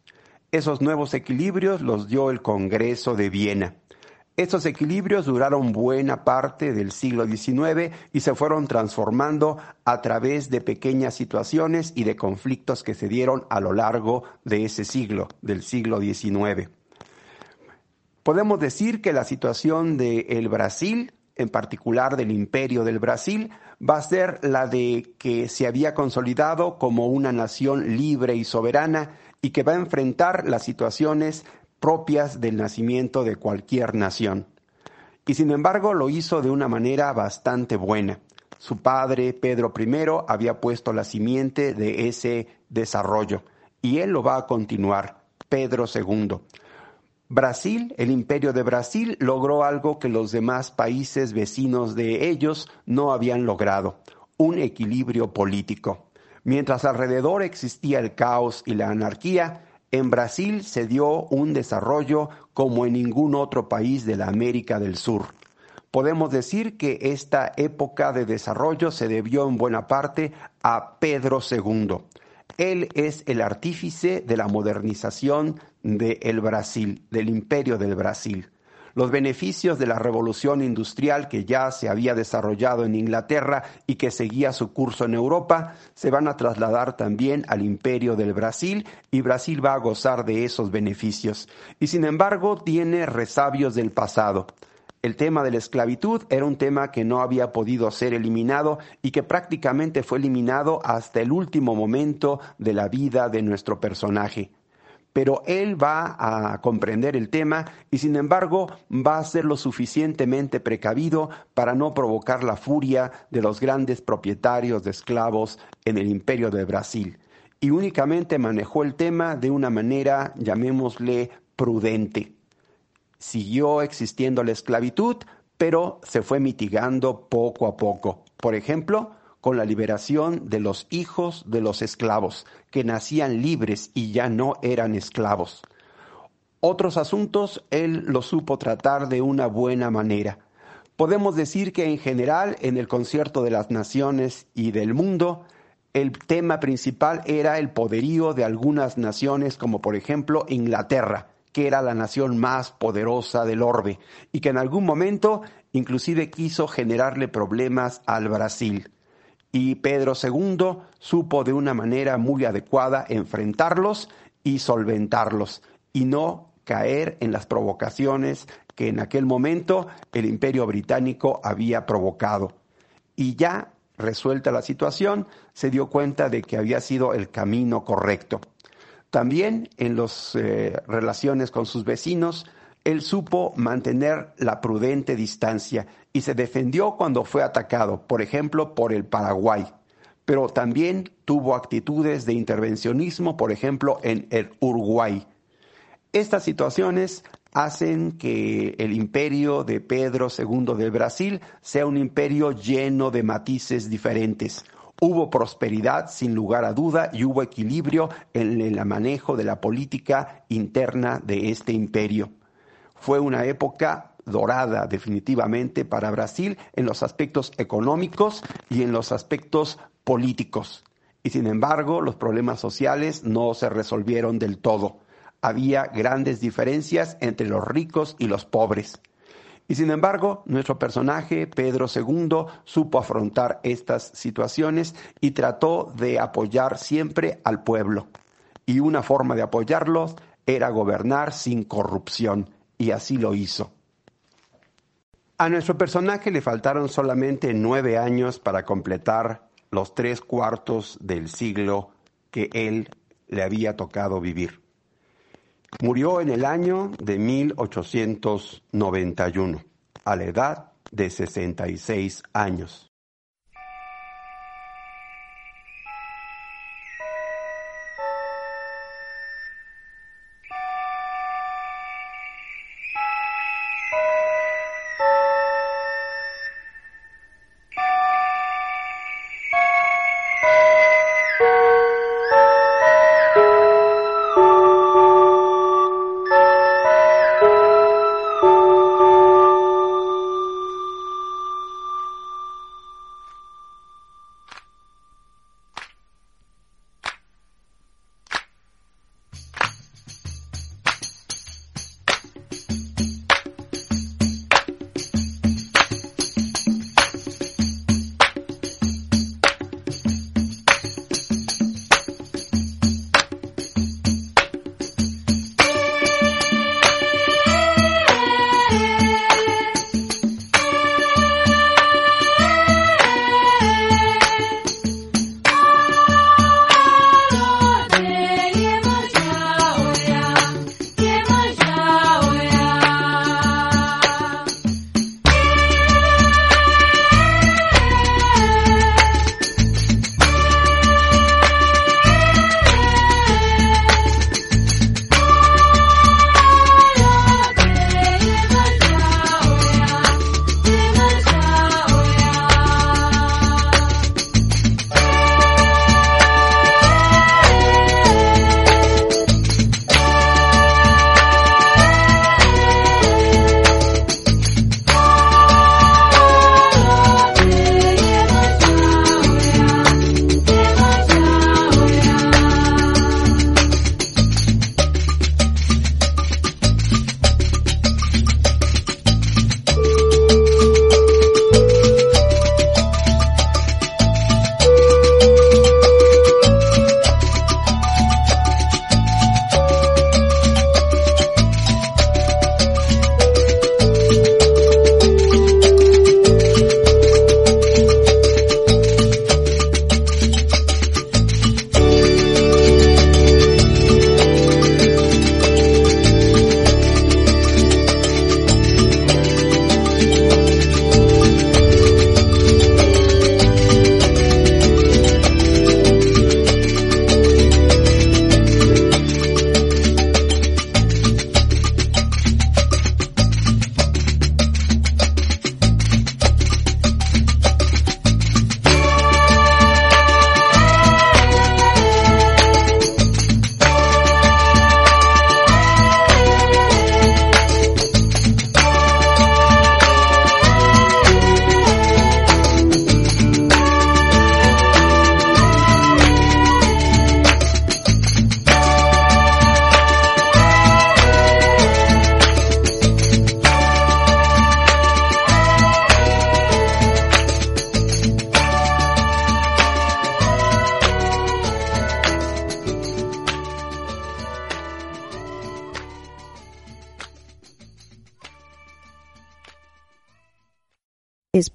Esos nuevos equilibrios los dio el Congreso de Viena. Estos equilibrios duraron buena parte del siglo XIX y se fueron transformando a través de pequeñas situaciones y de conflictos que se dieron a lo largo de ese siglo, del siglo XIX. Podemos decir que la situación del Brasil, en particular del imperio del Brasil, va a ser la de que se había consolidado como una nación libre y soberana y que va a enfrentar las situaciones propias del nacimiento de cualquier nación. Y sin embargo lo hizo de una manera bastante buena. Su padre, Pedro I, había puesto la simiente de ese desarrollo y él lo va a continuar, Pedro II. Brasil, el imperio de Brasil, logró algo que los demás países vecinos de ellos no habían logrado, un equilibrio político. Mientras alrededor existía el caos y la anarquía, en Brasil se dio un desarrollo como en ningún otro país de la América del Sur. Podemos decir que esta época de desarrollo se debió en buena parte a Pedro II. Él es el artífice de la modernización del Brasil, del imperio del Brasil. Los beneficios de la revolución industrial que ya se había desarrollado en Inglaterra y que seguía su curso en Europa se van a trasladar también al imperio del Brasil y Brasil va a gozar de esos beneficios. Y sin embargo tiene resabios del pasado. El tema de la esclavitud era un tema que no había podido ser eliminado y que prácticamente fue eliminado hasta el último momento de la vida de nuestro personaje pero él va a comprender el tema y sin embargo va a ser lo suficientemente precavido para no provocar la furia de los grandes propietarios de esclavos en el imperio de Brasil. Y únicamente manejó el tema de una manera, llamémosle, prudente. Siguió existiendo la esclavitud, pero se fue mitigando poco a poco. Por ejemplo, con la liberación de los hijos de los esclavos, que nacían libres y ya no eran esclavos. Otros asuntos él los supo tratar de una buena manera. Podemos decir que en general en el concierto de las naciones y del mundo, el tema principal era el poderío de algunas naciones como por ejemplo Inglaterra, que era la nación más poderosa del orbe y que en algún momento inclusive quiso generarle problemas al Brasil y Pedro II supo de una manera muy adecuada enfrentarlos y solventarlos y no caer en las provocaciones que en aquel momento el imperio británico había provocado. Y ya resuelta la situación, se dio cuenta de que había sido el camino correcto. También en las eh, relaciones con sus vecinos, él supo mantener la prudente distancia y se defendió cuando fue atacado, por ejemplo, por el Paraguay, pero también tuvo actitudes de intervencionismo, por ejemplo, en el Uruguay. Estas situaciones hacen que el imperio de Pedro II del Brasil sea un imperio lleno de matices diferentes. Hubo prosperidad sin lugar a duda y hubo equilibrio en el manejo de la política interna de este imperio. Fue una época dorada definitivamente para Brasil en los aspectos económicos y en los aspectos políticos. Y sin embargo, los problemas sociales no se resolvieron del todo. Había grandes diferencias entre los ricos y los pobres. Y sin embargo, nuestro personaje, Pedro II, supo afrontar estas situaciones y trató de apoyar siempre al pueblo. Y una forma de apoyarlos era gobernar sin corrupción y así lo hizo. A nuestro personaje le faltaron solamente nueve años para completar los tres cuartos del siglo que él le había tocado vivir. Murió en el año de 1891, a la edad de 66 años.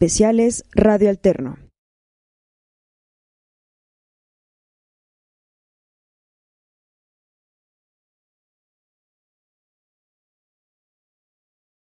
Especiales Radio Alterno.